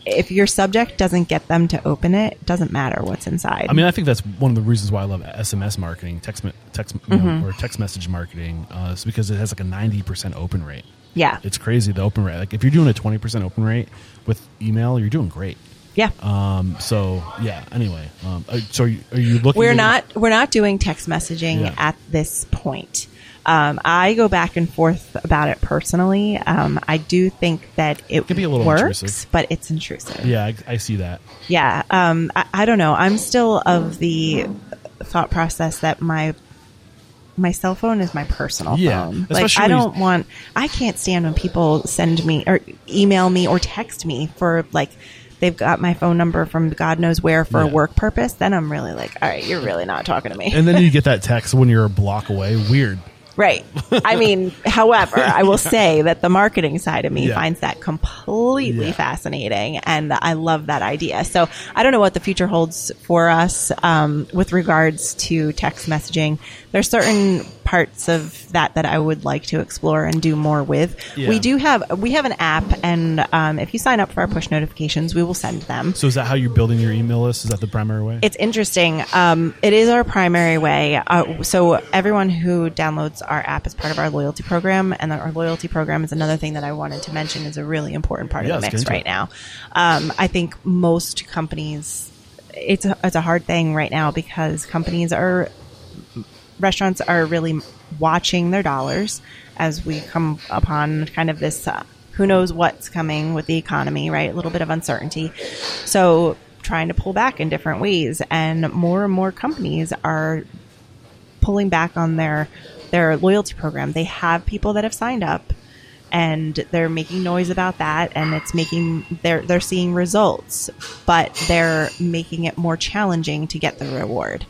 If your subject doesn't get them to open it, it doesn't matter what's inside. I mean, I think that's one of the reasons why I love SMS marketing, text, text, Mm-hmm. or text message marketing, uh, is because it has like a ninety percent open rate. Yeah. It's crazy the open rate. Like if you're doing a twenty percent open rate with email, you're doing great. Yeah. Um, so yeah. Anyway, um, uh, so are you, are you looking? we're not we're not doing text messaging Yeah. at this point. Um, I go back and forth about it personally. Um, I do think that it Could be a little works, intrusive. but it's intrusive. Yeah, I, I see that. Yeah. Um, I, I don't know. I'm still of the thought process that my my cell phone is my personal Yeah, phone. Like I don't want. I can't stand when people send me or email me or text me for like. They've got my phone number from God knows where for a work purpose. Then I'm really like, all right, you're really not talking to me. And then you get that text when you're a block away. Weird. Right. I mean, however, I will say that the marketing side of me Yeah. finds that completely Yeah. fascinating, and I love that idea. So I don't know what the future holds for us um, with regards to text messaging. There's certain parts of that that I would like to explore and do more with. Yeah. We do have we have an app, and um, if you sign up for our push notifications, we will send them. So is that how you're building your email list? Is that the primary way? It's interesting. Um, it is our primary way. Uh, so everyone who downloads our app is part of our loyalty program, and our loyalty program is another thing that I wanted to mention is a really important part Yeah, of the mix right it. now. Um, I think most companies, it's a, it's a hard thing right now because companies are restaurants are really watching their dollars as we come upon kind of this uh, who knows what's coming with the economy, right? A little bit of uncertainty. So trying to pull back in different ways and more and more companies are pulling back on their their loyalty program. They have people that have signed up and they're making noise about that and it's making they're they're seeing results, but they're making it more challenging to get the reward.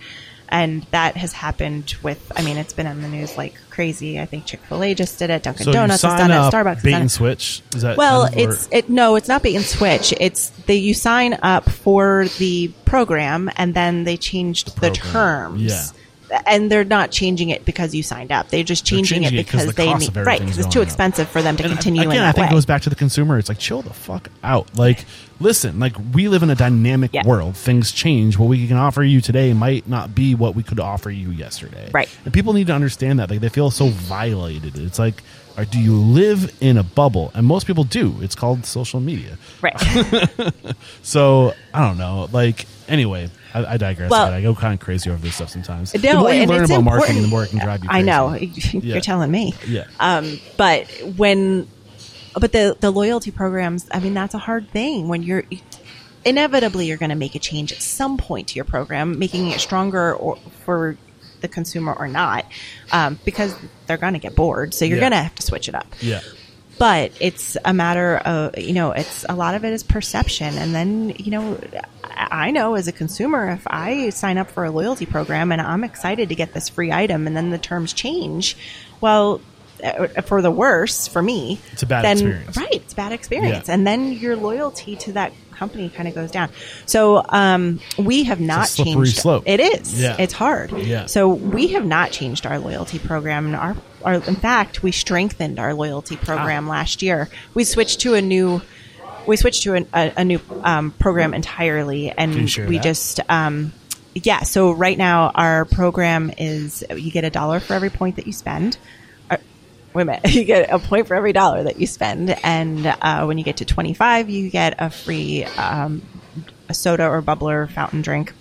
And that has happened with I mean it's been on the news like crazy. I think Chick-fil-A just did it, Dunkin' so Donuts has done it, Starbucks has bait done and it. switch. Is that Well, it's it no, it's not bait and switch. It's they you sign up for the program and then they changed the, program. terms. Yeah. And they're not changing it because you signed up. They're just They're changing, changing it it 'cause because the they need right because it's too going up. expensive for them to And continue again, in I think way. it goes back to the consumer. It's like chill the fuck out. Like, listen, like we live in a dynamic Yeah. world. Things change. What we can offer you today might not be what we could offer you yesterday. Right. And people need to understand that. Like they feel so violated. It's like, or do you live in a bubble? And most people do. It's called social media. right. So I don't know. Like anyway, I, I digress. Well- I go kind of crazy over this stuff sometimes. No, the more you and learn about marketing, important. the more it can drive you. I know. You're telling me. Yeah. Um, but when, but the the loyalty programs, I mean, that's a hard thing when you're inevitably you're going to make a change at some point to your program, making it stronger or for the consumer or not, um, because they're going to get bored. So you're Yeah. going to have to switch it up yeah. but it's a matter of you know it's a lot of it is perception and then you know i know as a consumer if i sign up for a loyalty program and i'm excited to get this free item and then the terms change well for the worse for me It's a bad then, experience. right it's a bad experience Yeah. and then your loyalty to that company kind of goes down so um, we have not changed slope. it is Yeah. it's hard Yeah. so we have not changed our loyalty program. And Our, our, in fact, we strengthened our loyalty program last year. We switched to a new, we switched to an, a, a new um, program entirely, and we that? just. Um, yeah, so right now our program is you get a dollar for every point that you spend. Minute, you get a point for every dollar that you spend, and uh, when you get to twenty five, you get a free um, a soda or bubbler fountain drink.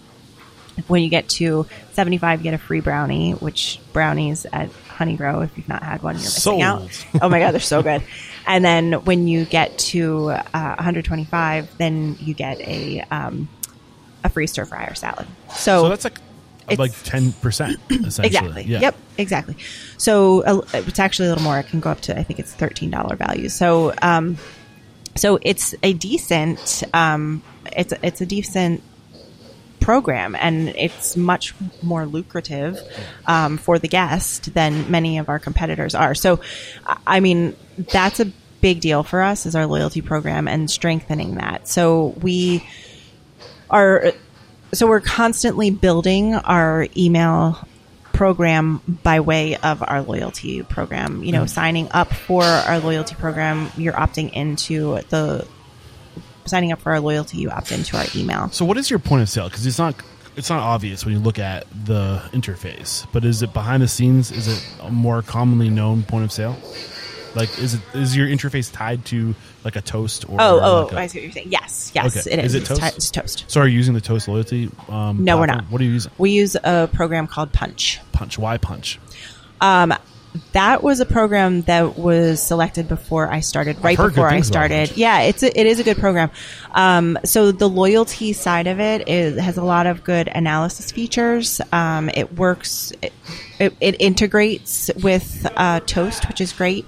When you get to 75 you get a free brownie which brownies at honeygrow if you've not had one you're missing out. Oh my god they're so good. And then when you get to uh, 125 then you get a um, a free stir fryer salad. So, So that's like It's- like ten percent essentially. exactly Yeah. yep exactly so uh, it's actually a little more it can go up to i think it's $13 value so um, so it's a decent um, it's it's a decent program, and it's much more lucrative um, for the guest than many of our competitors are. So, I- I mean, that's a big deal for us is our loyalty program and strengthening that. So we are so we're constantly building our email program by way of our loyalty program. You know, mm-hmm. signing up for our loyalty program, you're opting into the signing up for our loyalty, you opt into our email. So what is your point of sale? Because it's not it's not obvious when you look at the interface, but is it behind the scenes? Is it a more commonly known point of sale? Like, is it is your interface tied to like a toast or? Oh, oh, like a- I see what you're saying. Yes, yes, Okay. it is. Is it It's Toast? ti- it's toast. So are you using the Toast loyalty? Um, No, we're not. What are you using? We use a program called Punchh. Punchh. Why Punchh? that was a program that was selected before I started, right before I started. Yeah, it's a, it is a good program. Um, so the loyalty side of it is, has a lot of good analysis features. Um, it works. It, it, it integrates with uh, Toast, which is great.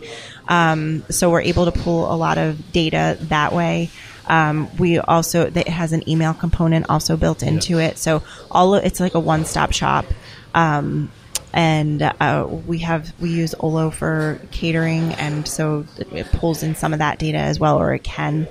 Um, so we're able to pull a lot of data that way. Um, we also it has an email component also built into it. So all of, it's like a one stop shop. Um, and uh, we have we use Olo for catering, and so it, pulls in some of that data as well, or it can.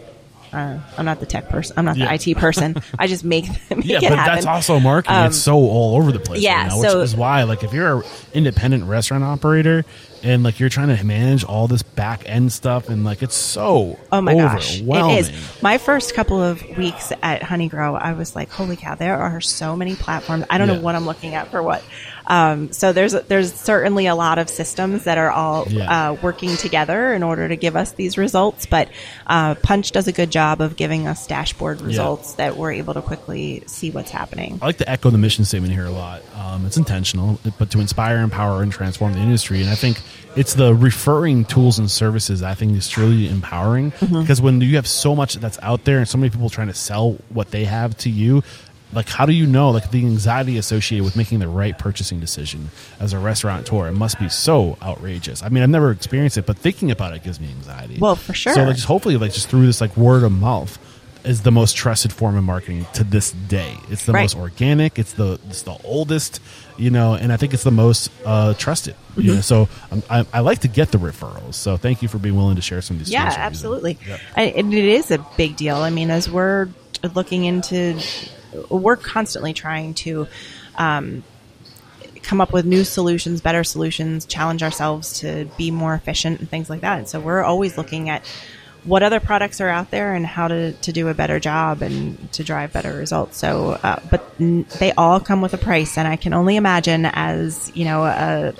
Uh, I'm not the tech person. I'm not Yeah. the IT person. I just make, make Yeah, but happen. that's also marketing. Um, it's so all over the place yeah, right now, which so- is why, like, if you're an independent restaurant operator and like you're trying to manage all this back end stuff, and like it's so Oh my gosh, it is My first couple of weeks at Honeygrow, I was like, "Holy cow! There are so many platforms. I don't Yeah. know what I'm looking at for what." Um, so there's there's certainly a lot of systems that are all Yeah. uh, working together in order to give us these results. But uh, Punchh does a good job of giving us dashboard results that we're able to quickly see what's happening. I like to echo the mission statement here a lot. Um, it's intentional, but to inspire, empower, and transform the industry. And I think it's the referring tools and services I think is truly empowering Mm-hmm. because when you have so much that's out there and so many people trying to sell what they have to you, like how do you know like the anxiety associated with making the right purchasing decision as a restaurateur? It must be so outrageous. I mean, I've never experienced it, but thinking about it gives me anxiety. Well, for sure. So like, just hopefully, like just through this like word of mouth is the most trusted form of marketing to this day. It's the Right. most organic. It's the it's the oldest, you know, and I think it's the most uh, trusted. You Mm-hmm. know, so um, I, I like to get the referrals. So thank you for being willing to share some of these. Yeah, tools you're using. absolutely. Yep. I, and it is a big deal. I mean, as we're looking into, we're constantly trying to um, come up with new solutions, better solutions, challenge ourselves to be more efficient and things like that. And so we're always looking at what other products are out there and how to, to do a better job and to drive better results. So, uh, but n- they all come with a price, and I can only imagine as you know a,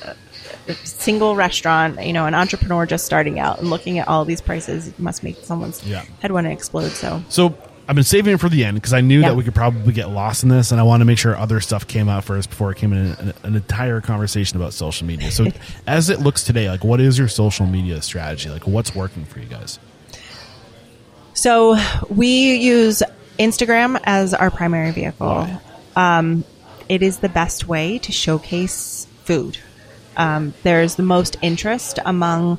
a single restaurant, you know, an entrepreneur just starting out and looking at all these prices it must make someone's Yeah. head want to explode. So, So I've been saving it for the end because I knew Yeah. that we could probably get lost in this, and I want to make sure other stuff came out first before it came in an, an entire conversation about social media. So, as it looks today, like what is your social media strategy? Like what's working for you guys? so we use Instagram as our primary vehicle. Um, it is the best way to showcase food. Um, there's the most interest among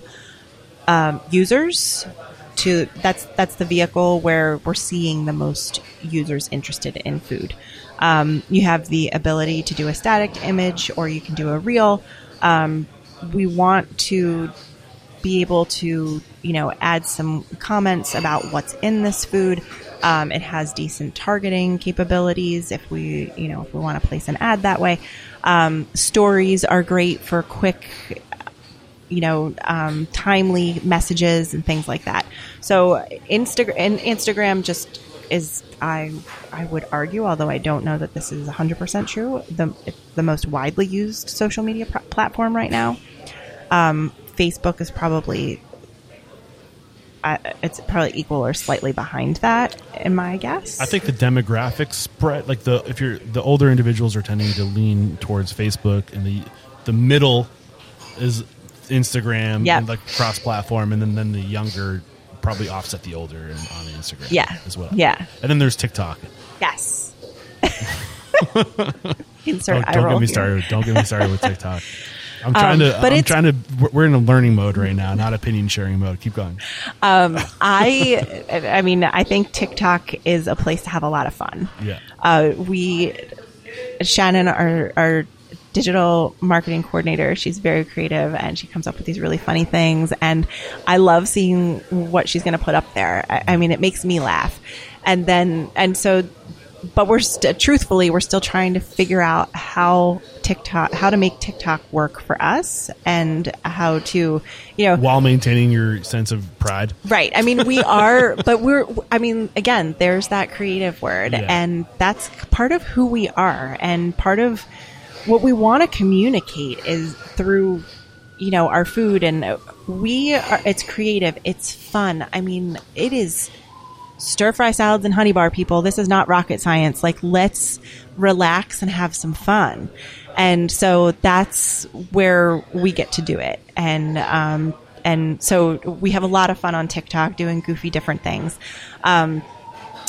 um, users. To that's that's the vehicle where we're seeing the most users interested in food. Um, you have the ability to do a static image, or you can do a reel. Um, we want to be able to, you know, add some comments about what's in this food. Um, it has decent targeting capabilities if we, you know, if we want to place an ad that way. Um, stories are great for quick, you know, um, timely messages and things like that. So Instagram and Instagram just is I I would argue, although I don't know that this is 100% true, the the most widely used social media pr- platform right now. Um, Facebook is probably uh, it's probably equal or slightly behind that, in my guess. I think the demographic spread, like the if you're the older individuals are tending to lean towards Facebook, and the the middle is Instagram Yep. and like cross platform, and then then the younger probably offset the older on Instagram, Yeah. as well. Yeah. and then there's TikTok. yes. Insert Oh, don't get me here. started. Don't get me started with TikTok. I'm trying Um, to. but I'm it's- trying to. we're- in a learning mode right now, not opinion sharing mode. Keep going. I, I mean, I think TikTok is a place to have a lot of fun. Yeah. Uh, we, Shannon, our, our digital marketing coordinator, she's very creative and she comes up with these really funny things. And I love seeing what she's going to put up there. I, I mean, it makes me laugh. And then, and so, but we're st- truthfully, we're still trying to figure out how TikTok, how to make TikTok work for us and how to, you know, While maintaining your sense of pride. Right. I mean, we are, but we're, I mean, again, there's that creative word, Yeah. and that's part of who we are. And part of what we want to communicate is through, you know, our food. And we are, it's creative, it's fun. I mean, it is stir fry salads and honey bar people. This is not rocket science. Like, let's relax and have some fun. And so that's where we get to do it. And, um, and so we have a lot of fun on TikTok doing goofy different things. Um,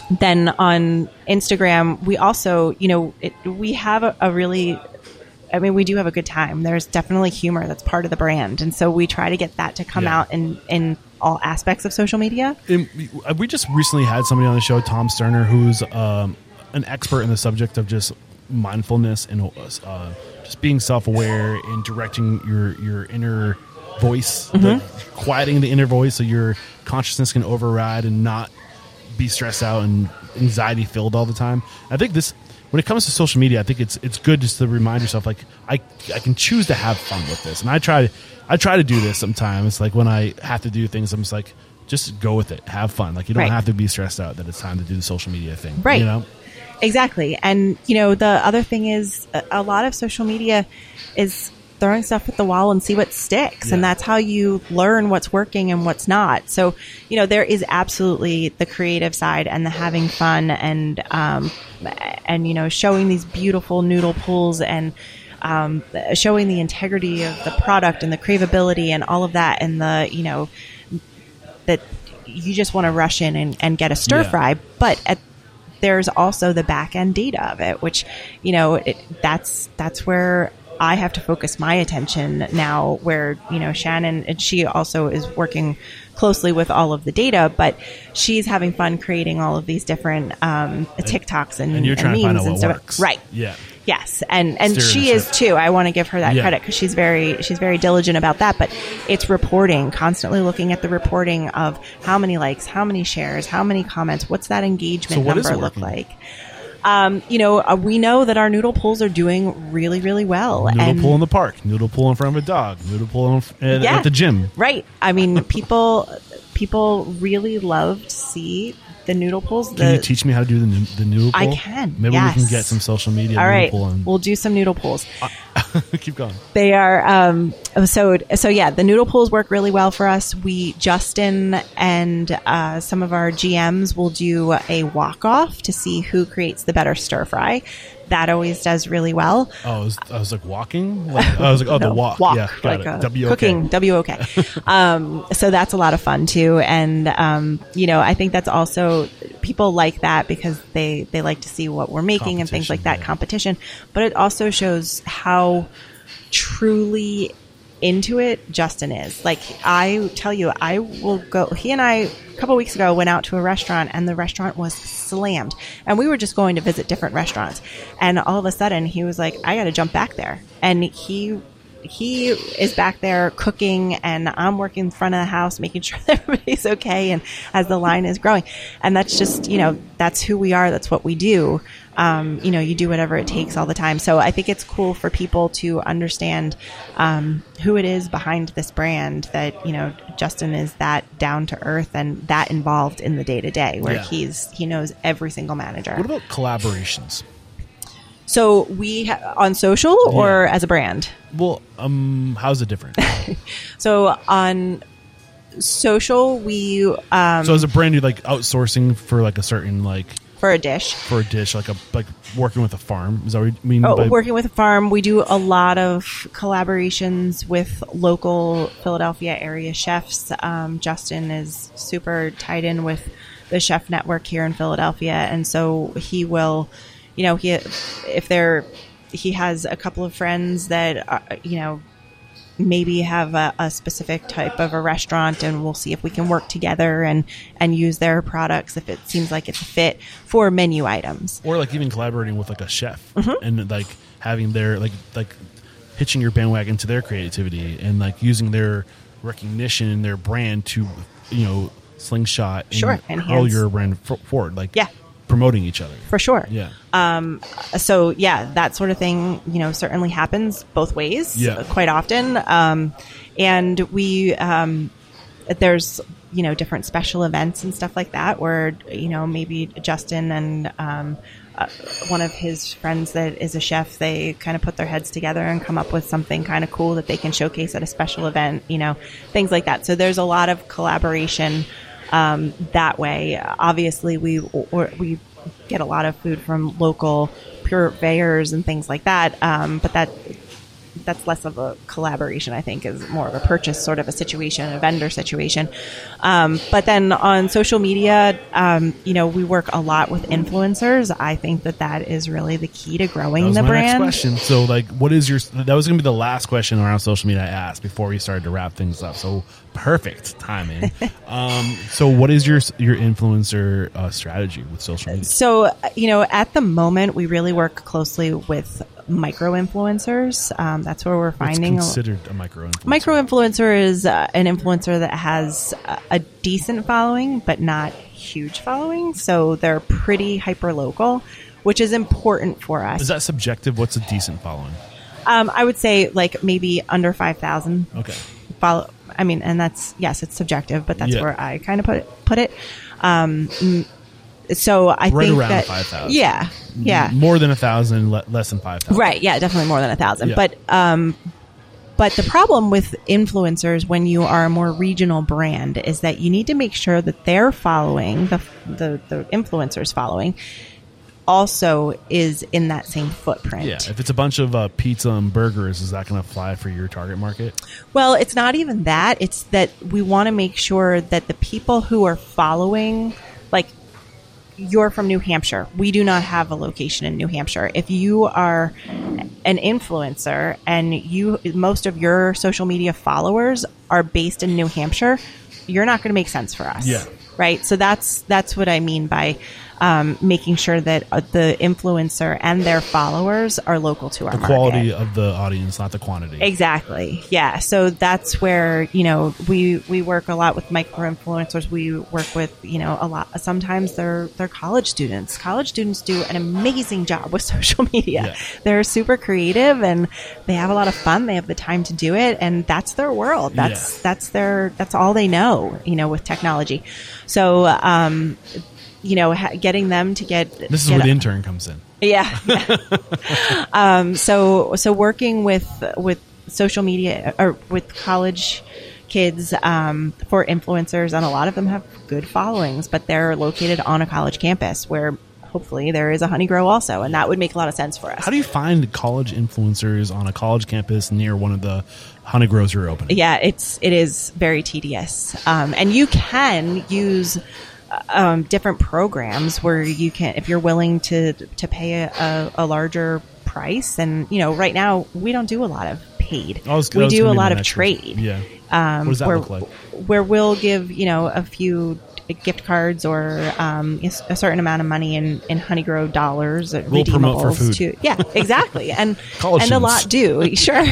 then on Instagram, we also, you know, it, we have a, a really, I mean, we do have a good time. There's definitely humor that's part of the brand, and so we try to get that to come Yeah. out in in all aspects of social media. And we- just recently had somebody on the show, Tom Sterner, who's um, an expert in the subject of just mindfulness and uh, just being self-aware and directing your your inner voice, the, quieting the inner voice so your consciousness can override and not be stressed out and anxiety filled all the time. I think this when it comes to social media, I think it's it's good just to remind yourself like I I can choose to have fun with this. And I try I try to do this sometimes like when I have to do things I'm just like just go with it. Have fun. Like you don't Right. have to be stressed out that it's time to do the social media thing. Right. You know? Exactly. And, you know, the other thing is a, a lot of social media is throwing stuff at the wall and see what sticks. And that's how you learn what's working and what's not. So, you know, there is absolutely the creative side and the having fun and, um, and, you know, showing these beautiful noodle pulls and, um, showing the integrity of the product and the craveability and all of that and the, you know, that you just want to rush in and, and get a stir Yeah. fry. But at there's also the back end data of it, which you know it, that's that's where I have to focus my attention now. Where you know Shannon and she also is working closely with all of the data, but she's having fun creating all of these different um, TikToks and, And you're trying to find memes out and stuff. Right. Yeah. Yes, and and she is too. I want to give her that Yeah. credit because she's very she's very diligent about that. But it's reporting, constantly looking at the reporting of how many likes, how many shares, how many comments, what's that engagement So what number look like. Um, you know, uh, we know that our noodle pulls are doing really, really well. Noodle and pool in the park, noodle pull in front of a dog, noodle pull in, at, Yeah. at the gym. right. I mean, people people really love to see the noodle pulls. Can you teach me how to do the, the noodle pull? I can, Maybe we can get some social media all noodle right, we'll do some noodle pulls. keep going. They are um, so so. Yeah, the noodle pulls work really well for us. We Justin and uh, some of our GMs will do a wok off to see who creates the better stir fry. That always does really well. Oh, I was, I was like walking. Like, I was like, oh, the walk. walk, yeah, got like it. uh, W cooking, W O K. um, so that's a lot of fun too, and um, you know, I think that's also people like that because they they like to see what we're making and things like that yeah. competition. But it also shows how truly into it Justin is. Like I tell you, I will go. He and I a couple weeks ago went out to a restaurant, and the restaurant was slammed. And we were just going to visit different restaurants, and all of a sudden he was like, "I got to jump back there," and he. He is back there cooking, and I'm working in front of the house, making sure that everybody's okay. And as the line is growing, and that's just you know that's who we are. That's what we do. Um, you know, you do whatever it takes all the time. So I think it's cool for people to understand um, who it is behind this brand. That you know, Justin is that down to earth and that involved in the day to day, where Yeah. he's he knows every single manager. What about collaborations? So we ha- on social or Yeah. as a brand. Well, um, how's it different? So on social, we um, so as a brand, you like outsourcing for like a certain like for a dish. for a dish, like a like working with a farm. Is that what you mean? Oh, by, working with a farm, we do a lot of collaborations with local Philadelphia area chefs. Um, Justin is super tied in with the chef network here in Philadelphia, and so he will, you know, he if there, he has a couple of friends that are, you know maybe have a, a specific type of a restaurant and we'll see if we can work together and and use their products if it seems like it's a fit for menu items or like even collaborating with like a chef Mm-hmm. and like having their like like hitching your bandwagon to their creativity and like using their recognition and their brand to you know slingshot and Sure, hurl enhance. your brand forward like Yeah. Promoting each other for sure yeah so yeah, that sort of thing, you know, certainly happens both ways Yeah. quite often. Um, and we, um, there's, you know, different special events and stuff like that where, you know, maybe Justin and, um, uh, one of his friends that is a chef, they kind of put their heads together and come up with something kind of cool that they can showcase at a special event, you know, things like that. So there's a lot of collaboration um, that way. Obviously, we we get a lot of food from local purveyors and things like that, um, but that that's less of a collaboration. I think is more of a purchase sort of a situation, a vendor situation. Um, but then on social media, um, you know, we work a lot with influencers. I think that that is really the key to growing that was the brand. next question so like what is your that was gonna be the last question around social media i asked before we started to wrap things up so perfect timing um so what is your your influencer uh, strategy with social media So, you know, at the moment, we really work closely with micro influencers. Um, that's where we're finding a, considered a micro influencer micro influencer is uh, an influencer that has a, a decent following, but not huge following. So they're pretty hyper local, which is important for us. is that subjective what's a decent following um, I would say like maybe under five thousand okay follow. I mean, and that's yes, it's subjective, but that's Yeah. where I kind of put it. Put it. Um, so I Right think around that 5,000. yeah, yeah, more than a thousand le- less than five thousand Right. Yeah, definitely more than a thousand. Yeah. But um, but the problem with influencers when you are a more regional brand is that you need to make sure that their following, the the, the influencers following, also is in that same footprint. Yeah, if it's a bunch of uh, pizza and burgers, is that going to fly for your target market? Well, it's not even that. It's that we want to make sure that the people who are following, like, you're from New Hampshire. We do not have a location in New Hampshire. If you are an influencer and you most of your social media followers are based in New Hampshire, you're not going to make sense for us. Yeah. Right. So that's that's what I mean by um, making sure that uh, the influencer and their followers are local to our The market. quality of the audience, not the quantity. Exactly. Yeah. So that's where, you know, we, we work a lot with micro influencers. We work with, you know, a lot, sometimes they're, they're college students. College students do an amazing job with social media. Yeah. They're super creative and they have a lot of fun. They have the time to do it and that's their world. That's, Yeah. that's their, that's all they know, you know, with technology. So, um, you know, ha- getting them to get This is get where the intern comes in. yeah. um, so so working with with social media or with college kids um, for influencers, and a lot of them have good followings, but they're located on a college campus where hopefully there is a Honeygrow also, and that would make a lot of sense for us. How do you find college influencers on a college campus near one of the Honeygrows you're opening? yeah, it's it is very tedious, um, and you can use um, different programs where you can, if you're willing to to pay a, a, larger price, and you know, right now we don't do a lot of paid. Was- we do a lot of trade. Yeah. Um, What does that where, look like? Where we'll give you know a few gift cards or um, a certain amount of money in, in Honeygrow dollars, We'll promote for redeemables food. to yeah, exactly, and and a lot do sure,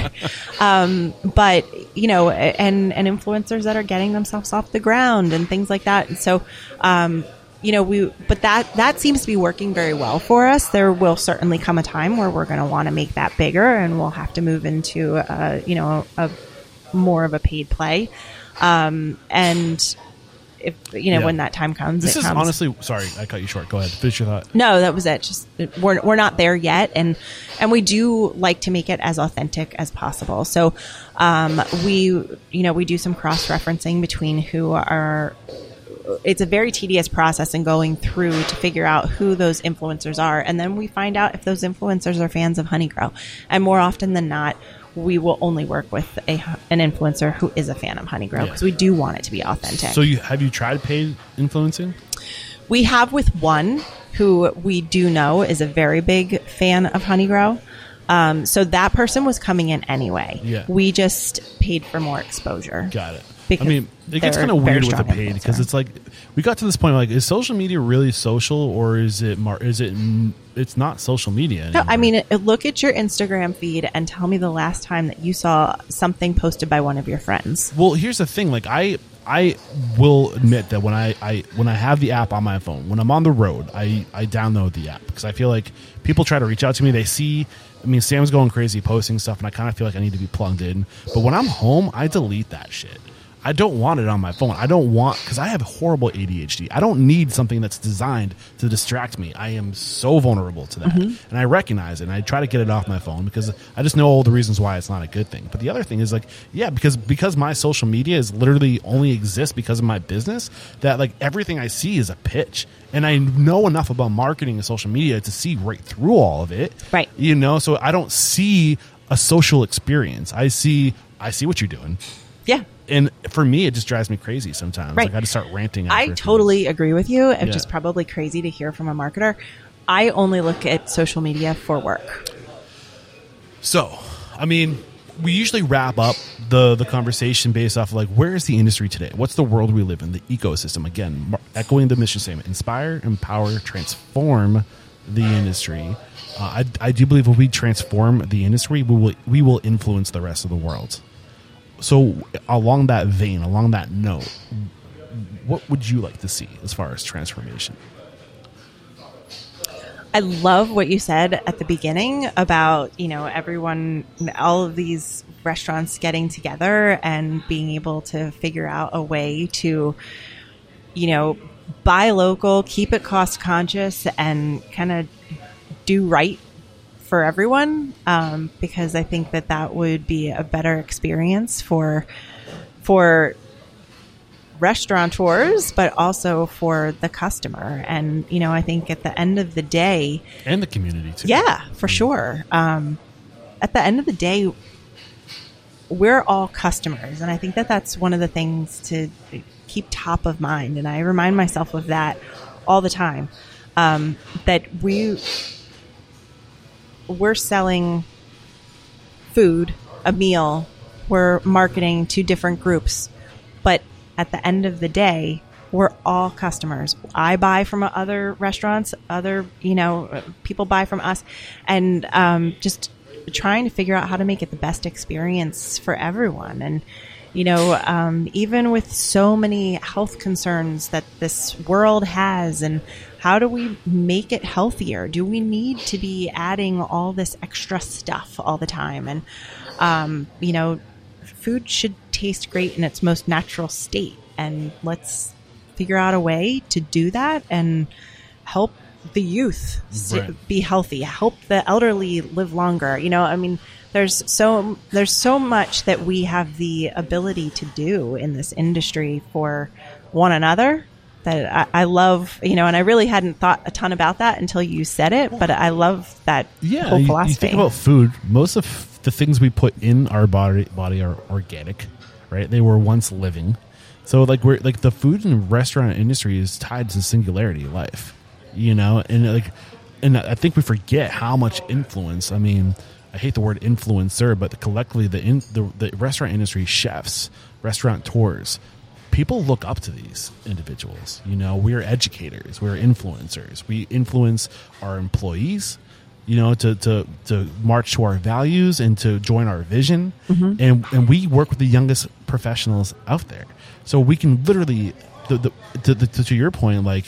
um, but you know, and and influencers that are getting themselves off the ground and things like that, and so. Um, you know, we, but that, that seems to be working very well for us. There will certainly come a time where we're going to want to make that bigger and we'll have to move into, uh, you know, a, more of a paid play. Um, and if, you know, Yeah. when that time comes, This is comes. honestly sorry, I cut you short. Go ahead, finish your thought. No, that was it. Just we're we're not there yet, and and we do like to make it as authentic as possible. So, um, we you know we do some cross referencing between who are. It's a very tedious process in going through to figure out who those influencers are, and then we find out if those influencers are fans of Honeygrow. And more often than not, we will only work with a an influencer who is a fan of Honeygrow Yeah. because we do want it to be authentic. So you have you tried paid influencing? We have with one who we do know is a very big fan of Honeygrow. Um, so that person was coming in anyway. Yeah. We just paid for more exposure. Got it. Because I mean, it gets kind of weird with the paid because it's like we got to this point. Like, is social media really social, or is it? Mar- is it? It's not social media. No, I mean, look at your Instagram feed and tell me the last time that you saw something posted by one of your friends. Well, here's the thing. Like I, I will admit that when I, I when I have the app on my phone, when I'm on the road, I I download the app because I feel like people try to reach out to me. They see. I mean, Sam's going crazy posting stuff, and I kind of feel like I need to be plugged in. But when I'm home, I delete that shit. I don't want it on my phone. I don't want because I have horrible ADHD. I don't need something that's designed to distract me. I am so vulnerable to that, mm-hmm. and I recognize it. And I try to get it off my phone because I just know all the reasons why it's not a good thing. But the other thing is like, yeah, because because my social media is literally only exists because of my business. That like everything I see is a pitch, and I know enough about marketing and social media to see right through all of it. Right. You know, so I don't see a social experience. I see I see what you're doing Yeah. And for me, it just drives me crazy sometimes. Right. Like I just start ranting. I totally agree with you, which Yeah. is probably crazy to hear from a marketer. I only look at social media for work. So, I mean, we usually wrap up the the conversation based off of like where is the industry today? What's the world we live in? The ecosystem. Again, mar- echoing the mission statement: inspire, empower, transform the industry. Uh, I, I do believe if we transform the industry, we will we will influence the rest of the world. So, along that vein, along that note, what would you like to see as far as transformation? I love what you said at the beginning about, you know, everyone, all of these restaurants getting together and being able to figure out a way to, you know, buy local, keep it cost conscious, and kind of do right for everyone. Um, because I think that that would be a better experience for, for restaurateurs, but also for the customer. And, you know, I think at the end of the day, and the community too. yeah, for sure. Um, at the end of the day, we're all customers. And I think that that's one of the things to keep top of mind. And I remind myself of that all the time. Um, that we, we're selling food, a meal, we're marketing to different groups. But at the end of the day, we're all customers. I buy from other restaurants, other, you know, people buy from us. And um, just trying to figure out how to make it the best experience for everyone. And, you know, um, even with so many health concerns that this world has, and how do we make it healthier? Do we need to be adding all this extra stuff all the time? And, um, you know, food should taste great in its most natural state. And let's figure out a way to do that and help the youth Right. be healthy, help the elderly live longer. You know, I mean, there's so there's so much that we have the ability to do in this industry for one another that I, I love. You know, and I really hadn't thought a ton about that until you said it. But I love that yeah, whole you, philosophy. you think about food. Most of the things we put in our body body are organic, right? They were once living. So like we're like the food and restaurant industry is tied to singularity life, you know, and like, and I think we forget how much influence. I mean, I hate the word influencer, but collectively the in, the, the restaurant industry, chefs, restaurateurs, people look up to these individuals. You know, we're educators, we're influencers. We influence our employees, you know, to, to, to march to our values and to join our vision. Mm-hmm. And, and we work with the youngest professionals out there. So we can literally, the, the, to, the, to your point, like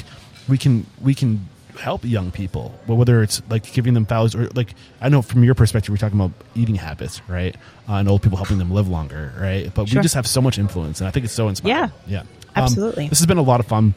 we can, we can help young people, but whether it's like giving them values or like, I know from your perspective, we're talking about eating habits, right? Uh, and old people helping them live longer, right? But Sure. we just have so much influence and I think it's so inspiring. Yeah. Yeah. Um, Absolutely. this has been a lot of fun.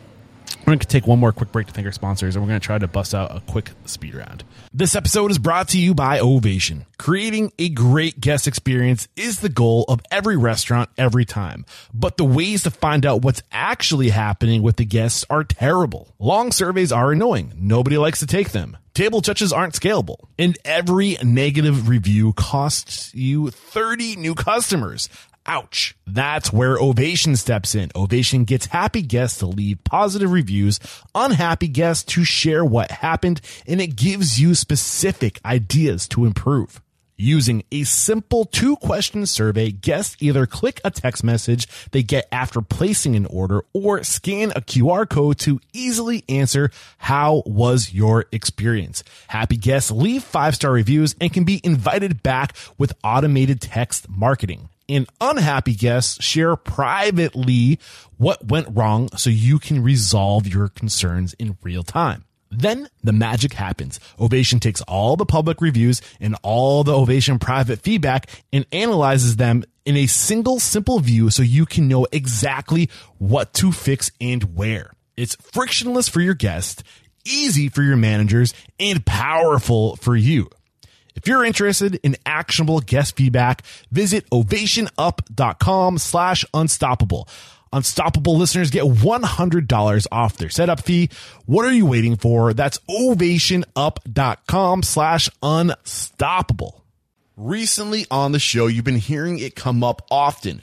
We're going to take one more quick break to thank our sponsors, and we're going to try to bust out a quick speed round. This episode is brought to you by Ovation. Creating a great guest experience is the goal of every restaurant every time. But the ways to find out what's actually happening with the guests are terrible. Long surveys are annoying. Nobody likes to take them. Table touches aren't scalable. And every negative review costs you 30 new customers. Ouch. That's where Ovation steps in. Ovation gets happy guests to leave positive reviews, unhappy guests to share what happened, and it gives you specific ideas to improve. Using a simple two question survey, guests either click a text message they get after placing an order or scan a QR code to easily answer how was your experience. Happy guests leave five star reviews and can be invited back with automated text marketing. And unhappy guests share privately what went wrong so you can resolve your concerns in real time. Then the magic happens. Ovation takes all the public reviews and all the Ovation private feedback and analyzes them in a single simple view so you can know exactly what to fix and where. It's frictionless for your guests, easy for your managers, and powerful for you. If you're interested in actionable guest feedback, visit ovationup.com slash unstoppable. Unstoppable listeners get $100 off their setup fee. What are you waiting for? That's ovationup.com slash unstoppable. Recently on the show, you've been hearing it come up often.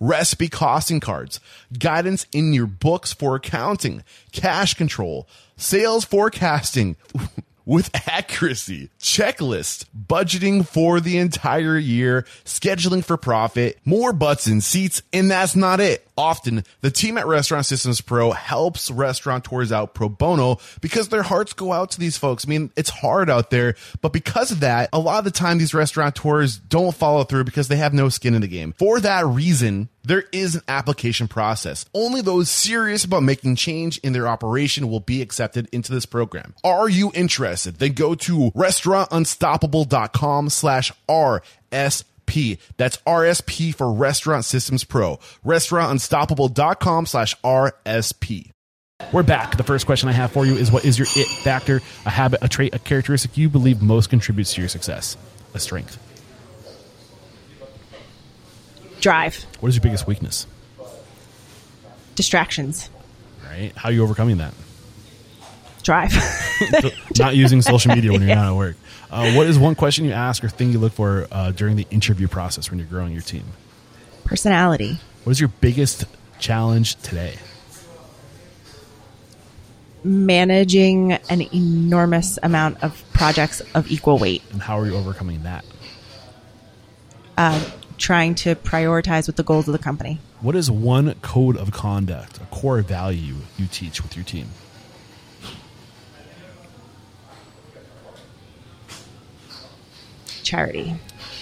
recipe costing cards, guidance in your books for accounting, cash control, sales forecasting. With accuracy, checklist, budgeting for the entire year, scheduling for profit, more butts in seats, and that's not it. Often, the team at Restaurant Systems Pro helps restaurateurs out pro bono because their hearts go out to these folks. I mean, it's hard out there, but because of that, a lot of the time these restaurateurs don't follow through because they have no skin in the game. For that reason, there is an application process. Only those serious about making change in their operation will be accepted into this program. Are you interested? Then go to restaurantunstoppable.com slash RSP. That's RSP for Restaurant Systems Pro. Restaurantunstoppable.com slash RSP. We're back. The first question I have for you is what is your it factor, a habit, a trait, a characteristic you believe most contributes to your success? A strength. Drive. What is your biggest weakness? Distractions. Right? How are you overcoming that? Drive. not using social media when you're not at work. Uh, what is one question you ask or thing you look for uh, during the interview process when you're growing your team? Personality. What is your biggest challenge today? Managing an enormous amount of projects of equal weight. And how are you overcoming that? Uh, trying to prioritize with the goals of the company. What is one code of conduct, a core value you teach with your team? Charity.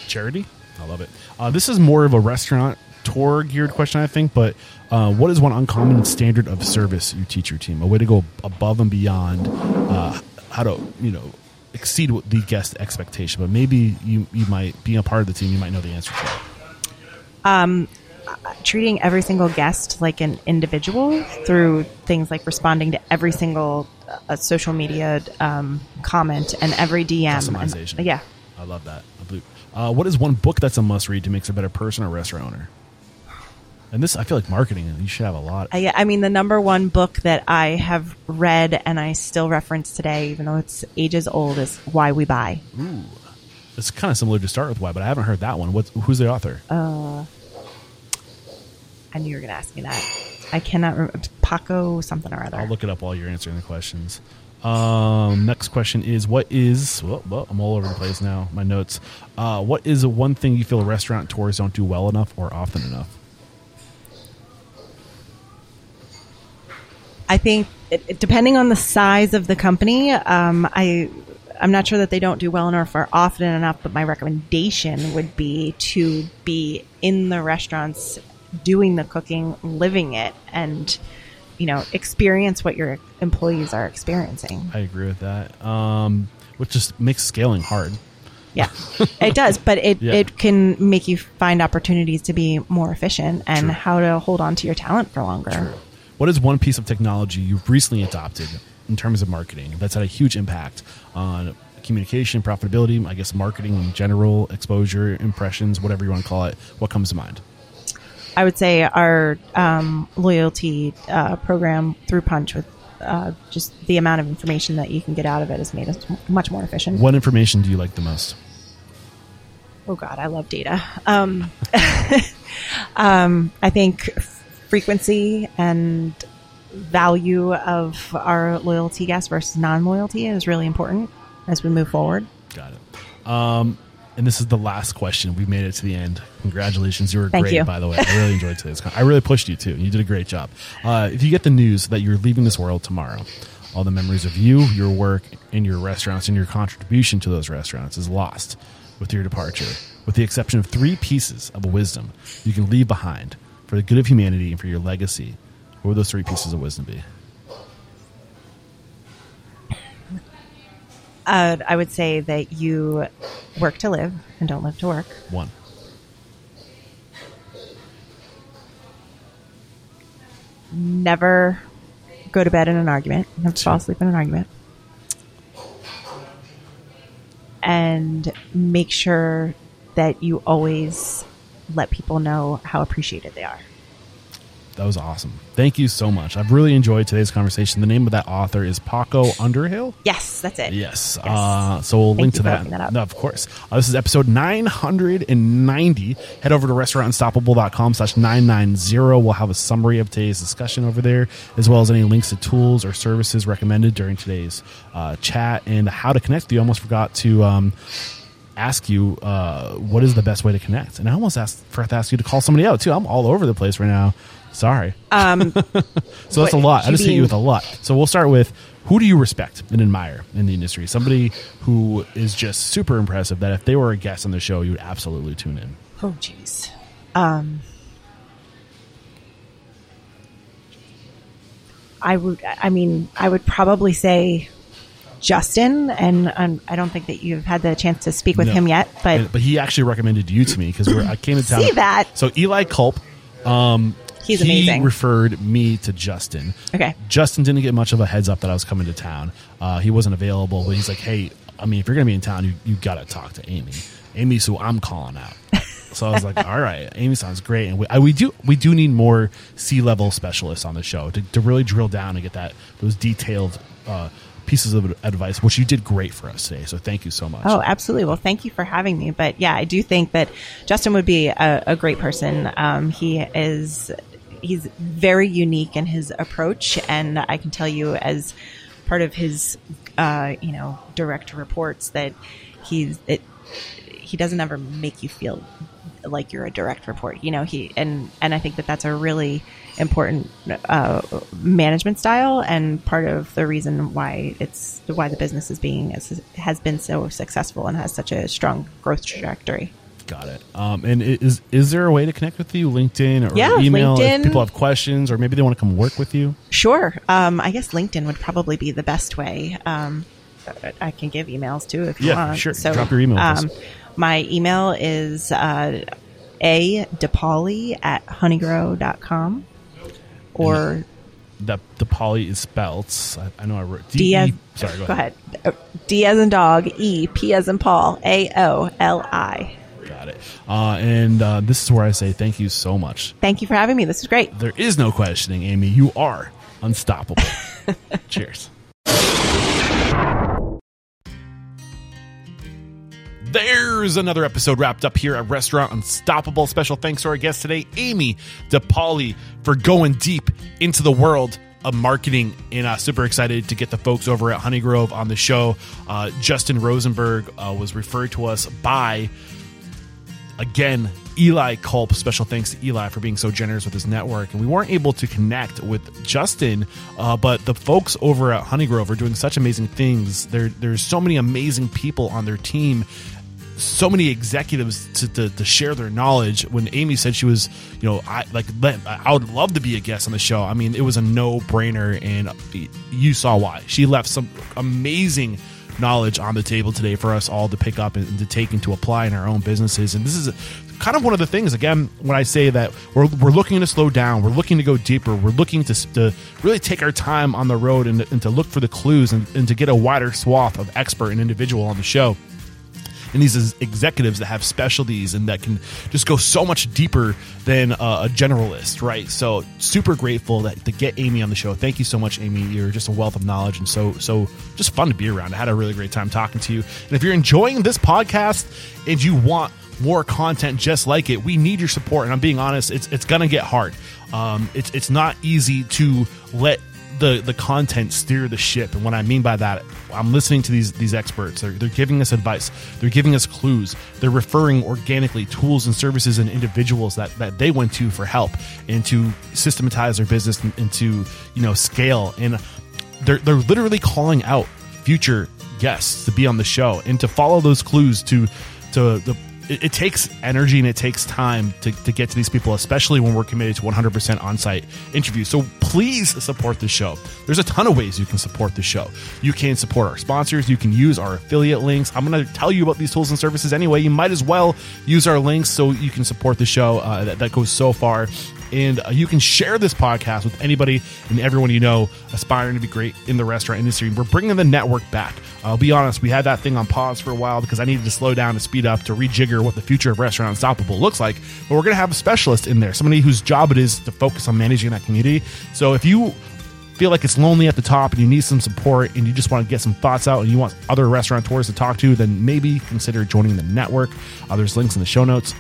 Charity? I love it. Uh, this is more of a restaurant tour geared question, I think, but uh, what is one uncommon standard of service you teach your team? A way to go above and beyond uh, how to, you know, exceed the guest expectation, but maybe you, you might, being a part of the team, you might know the answer to that. Um, treating every single guest like an individual through things like responding to every single uh, social media um, comment and every DM. Customization. And, yeah. I love that. Uh, what is one book that's a must read to make a better person or restaurant owner? And this, I feel like marketing. You should have a lot. I, I mean, the number one book that I have read and I still reference today, even though it's ages old, is Why We Buy. Ooh, it's kind of similar to Start with Why, but I haven't heard that one. What's who's the author? Uh, I knew you were going to ask me that. I cannot remember. Paco something or other. I'll look it up while you're answering the questions. Um, next question is what is well, well, I'm all over the place now. My notes. Uh, what is one thing you feel restaurateurs don't do well enough or often enough? I think it, depending on the size of the company, um, I I'm not sure that they don't do well enough or often enough. But my recommendation would be to be in the restaurants doing the cooking, living it, and you know, experience what your employees are experiencing. I agree with that. Um, which just makes scaling hard. Yeah, it does, but it, Yeah. it can make you find opportunities to be more efficient and True. how to hold on to your talent for longer. What is one piece of technology you've recently adopted in terms of marketing that's had a huge impact on communication, profitability, I guess marketing in general, exposure, impressions, whatever you want to call it? What comes to mind? I would say our um, loyalty uh, program through Punchh with uh, just the amount of information that you can get out of it has made us much more efficient. What information do you like the most? Oh God, I love data. Um, um, I think frequency and value of our loyalty guests versus non-loyalty is really important as we move forward. Got it. Um, and this is the last question. We've made it to the end. Congratulations, you were Thank great. you. By the way, I really enjoyed today's. Con- I really pushed you too. You did a great job. Uh, if you get the news that you're leaving this world tomorrow, all the memories of you, your work, and your restaurants, and your contribution to those restaurants is lost with your departure. With the exception of three pieces of wisdom you can leave behind for the good of humanity and for your legacy, what would those three pieces of wisdom be? Uh, I would say that you work to live and don't live to work. One. Never go to bed in an argument. Never fall asleep in an argument. And make sure that you always let people know how appreciated they are. That was awesome. Thank you so much. I've really enjoyed today's conversation. The name of that author is Paco Underhill. Yes, that's it. Yes. Uh, so we'll Thank link to that. that. No, of course. Uh, this is episode 990. Head over to restaurantunstoppable.com slash 990. We'll have a summary of today's discussion over there, as well as any links to tools or services recommended during today's uh, chat and how to connect with you. I almost forgot to um, ask you uh, what is the best way to connect. And I almost asked, forgot to ask you to call somebody out, too. I'm all over the place right now. Sorry. Um, So that's a lot. I just hit you with a lot. So we'll start with who do you respect and admire in the industry? Somebody who is just super impressive that if they were a guest on the show, you would absolutely tune in. oh, jeez. Um, I would. I mean, I would probably say Justin, and um, I don't think that you've had the chance to speak with No. him yet, but And- but he actually recommended you to me because I came to town. See that? So Eli Kulp, um, He's amazing he amazing. referred me to Justin. Okay. Justin didn't get much of a heads up that I was coming to town. Uh, he wasn't available, but he's like, "Hey, I mean, if you're gonna be in town, you you gotta talk to Amy. Amy's who I'm calling out." So I was like, "All right, Amy sounds great." And we, I, we do we do need more C level specialists on the show to, to really drill down and get that those detailed uh, pieces of advice, which you did great for us today. So thank you so much. Oh, absolutely. Well, thank you for having me. But yeah, I do think that Justin would be a, a great person. Um, he is he's very unique in his approach, and I can tell you as part of his uh, you know direct reports that he's it, he doesn't ever make you feel like you're a direct report. You know, he and and I think that that's a really important uh, management style and part of the reason why it's why the business is being has been so successful and has such a strong growth trajectory. Got it. Um, and is is there a way to connect with you, LinkedIn or Yeah, email? If people have questions, or maybe they want to come work with you. Sure, um, I guess LinkedIn would probably be the best way. Um, I can give emails too if you Yeah, want. sure. Drop your email Um, my email is uh, a depaoli at honeygrow.com or That DePaoli is spelled. I, I know I wrote D. D as E- sorry, go, go ahead. ahead. Uh, D as in dog, E, P as in Paul, A O L I. Got it. Uh, and uh, this is where I say thank you so much. Thank you for having me. This is great. There is no questioning, Amy. You are unstoppable. Cheers. There's another episode wrapped up here at Restaurant Unstoppable. Special thanks to our guest today, Amy DePaoli, for going deep into the world of marketing. And uh, super excited to get the folks over at Honeygrow on the show. Uh, Justin Rosenberg uh, was referred to us by again, Eli Kulp. Special thanks to Eli for being so generous with his network. And we weren't able to connect with Justin, uh, but the folks over at Honeygrow are doing such amazing things. There, there's so many amazing people on their team. So many executives to, to, to share their knowledge. When Amy said she was, you know, I like I would love to be a guest on the show. I mean, it was a no brainer, and you saw why. She left some amazing knowledge on the table today for us all to pick up and, to take and to apply in our own businesses. And this is kind of one of the things, again, when I say that we're, we're looking to slow down, we're looking to go deeper, we're looking to, to really take our time on the road and, and to look for the clues and, and to get a wider swath of expert and individual on the show and these executives that have specialties and that can just go so much deeper than a generalist, right? So super grateful that to get Amy on the show. Thank you so much, Amy. You're just a wealth of knowledge and so so just fun to be around. I had a really great time talking to you. And if you're enjoying this podcast and you want more content just like it, we need your support. And I'm being honest, it's it's gonna get hard. Um, it's it's not easy to let the the content steer the ship. And what I mean by that, I'm listening to these these experts. They're, they're giving us advice. They're giving us clues. They're referring organically tools and services and individuals that that they went to for help and to systematize their business and, to you know scale. And they're they're literally calling out future guests to be on the show and to follow those clues to to the it, it, takes energy and it takes time to, to get to these people, especially when we're committed to 100% on site interviews. So please support the show. There's a ton of ways you can support the show. You can support our sponsors, you can use our affiliate links. I'm going to tell you about these tools and services anyway. You might as well use our links so you can support the show. Uh, that, that goes so far and uh, you can share this podcast with anybody and everyone you know aspiring to be great in the restaurant industry. We're bringing the network back. I'll be honest, we had that thing on pause for a while because I needed to slow down and speed up to rejigger what the future of Restaurant Unstoppable looks like. But we're going to have a specialist in there, somebody whose job it is to focus on managing that community. So if you feel like it's lonely at the top and you need some support and you just want to get some thoughts out and you want other restaurateurs to talk to, then maybe consider joining the network. Uh, there's links in the show notes.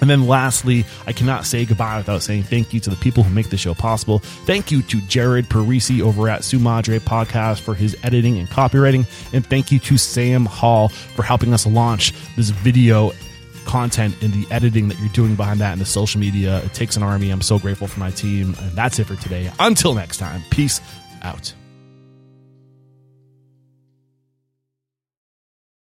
And then lastly, I cannot say goodbye without saying thank you to the people who make the show possible. Thank you to Jared Parisi over at Sumadre Podcast for his editing and copywriting. And thank you to Sam Hall for helping us launch this video content and the editing that you're doing behind that and the social media. It takes an army. I'm so grateful for my team. And that's it for today. Until next time, peace out.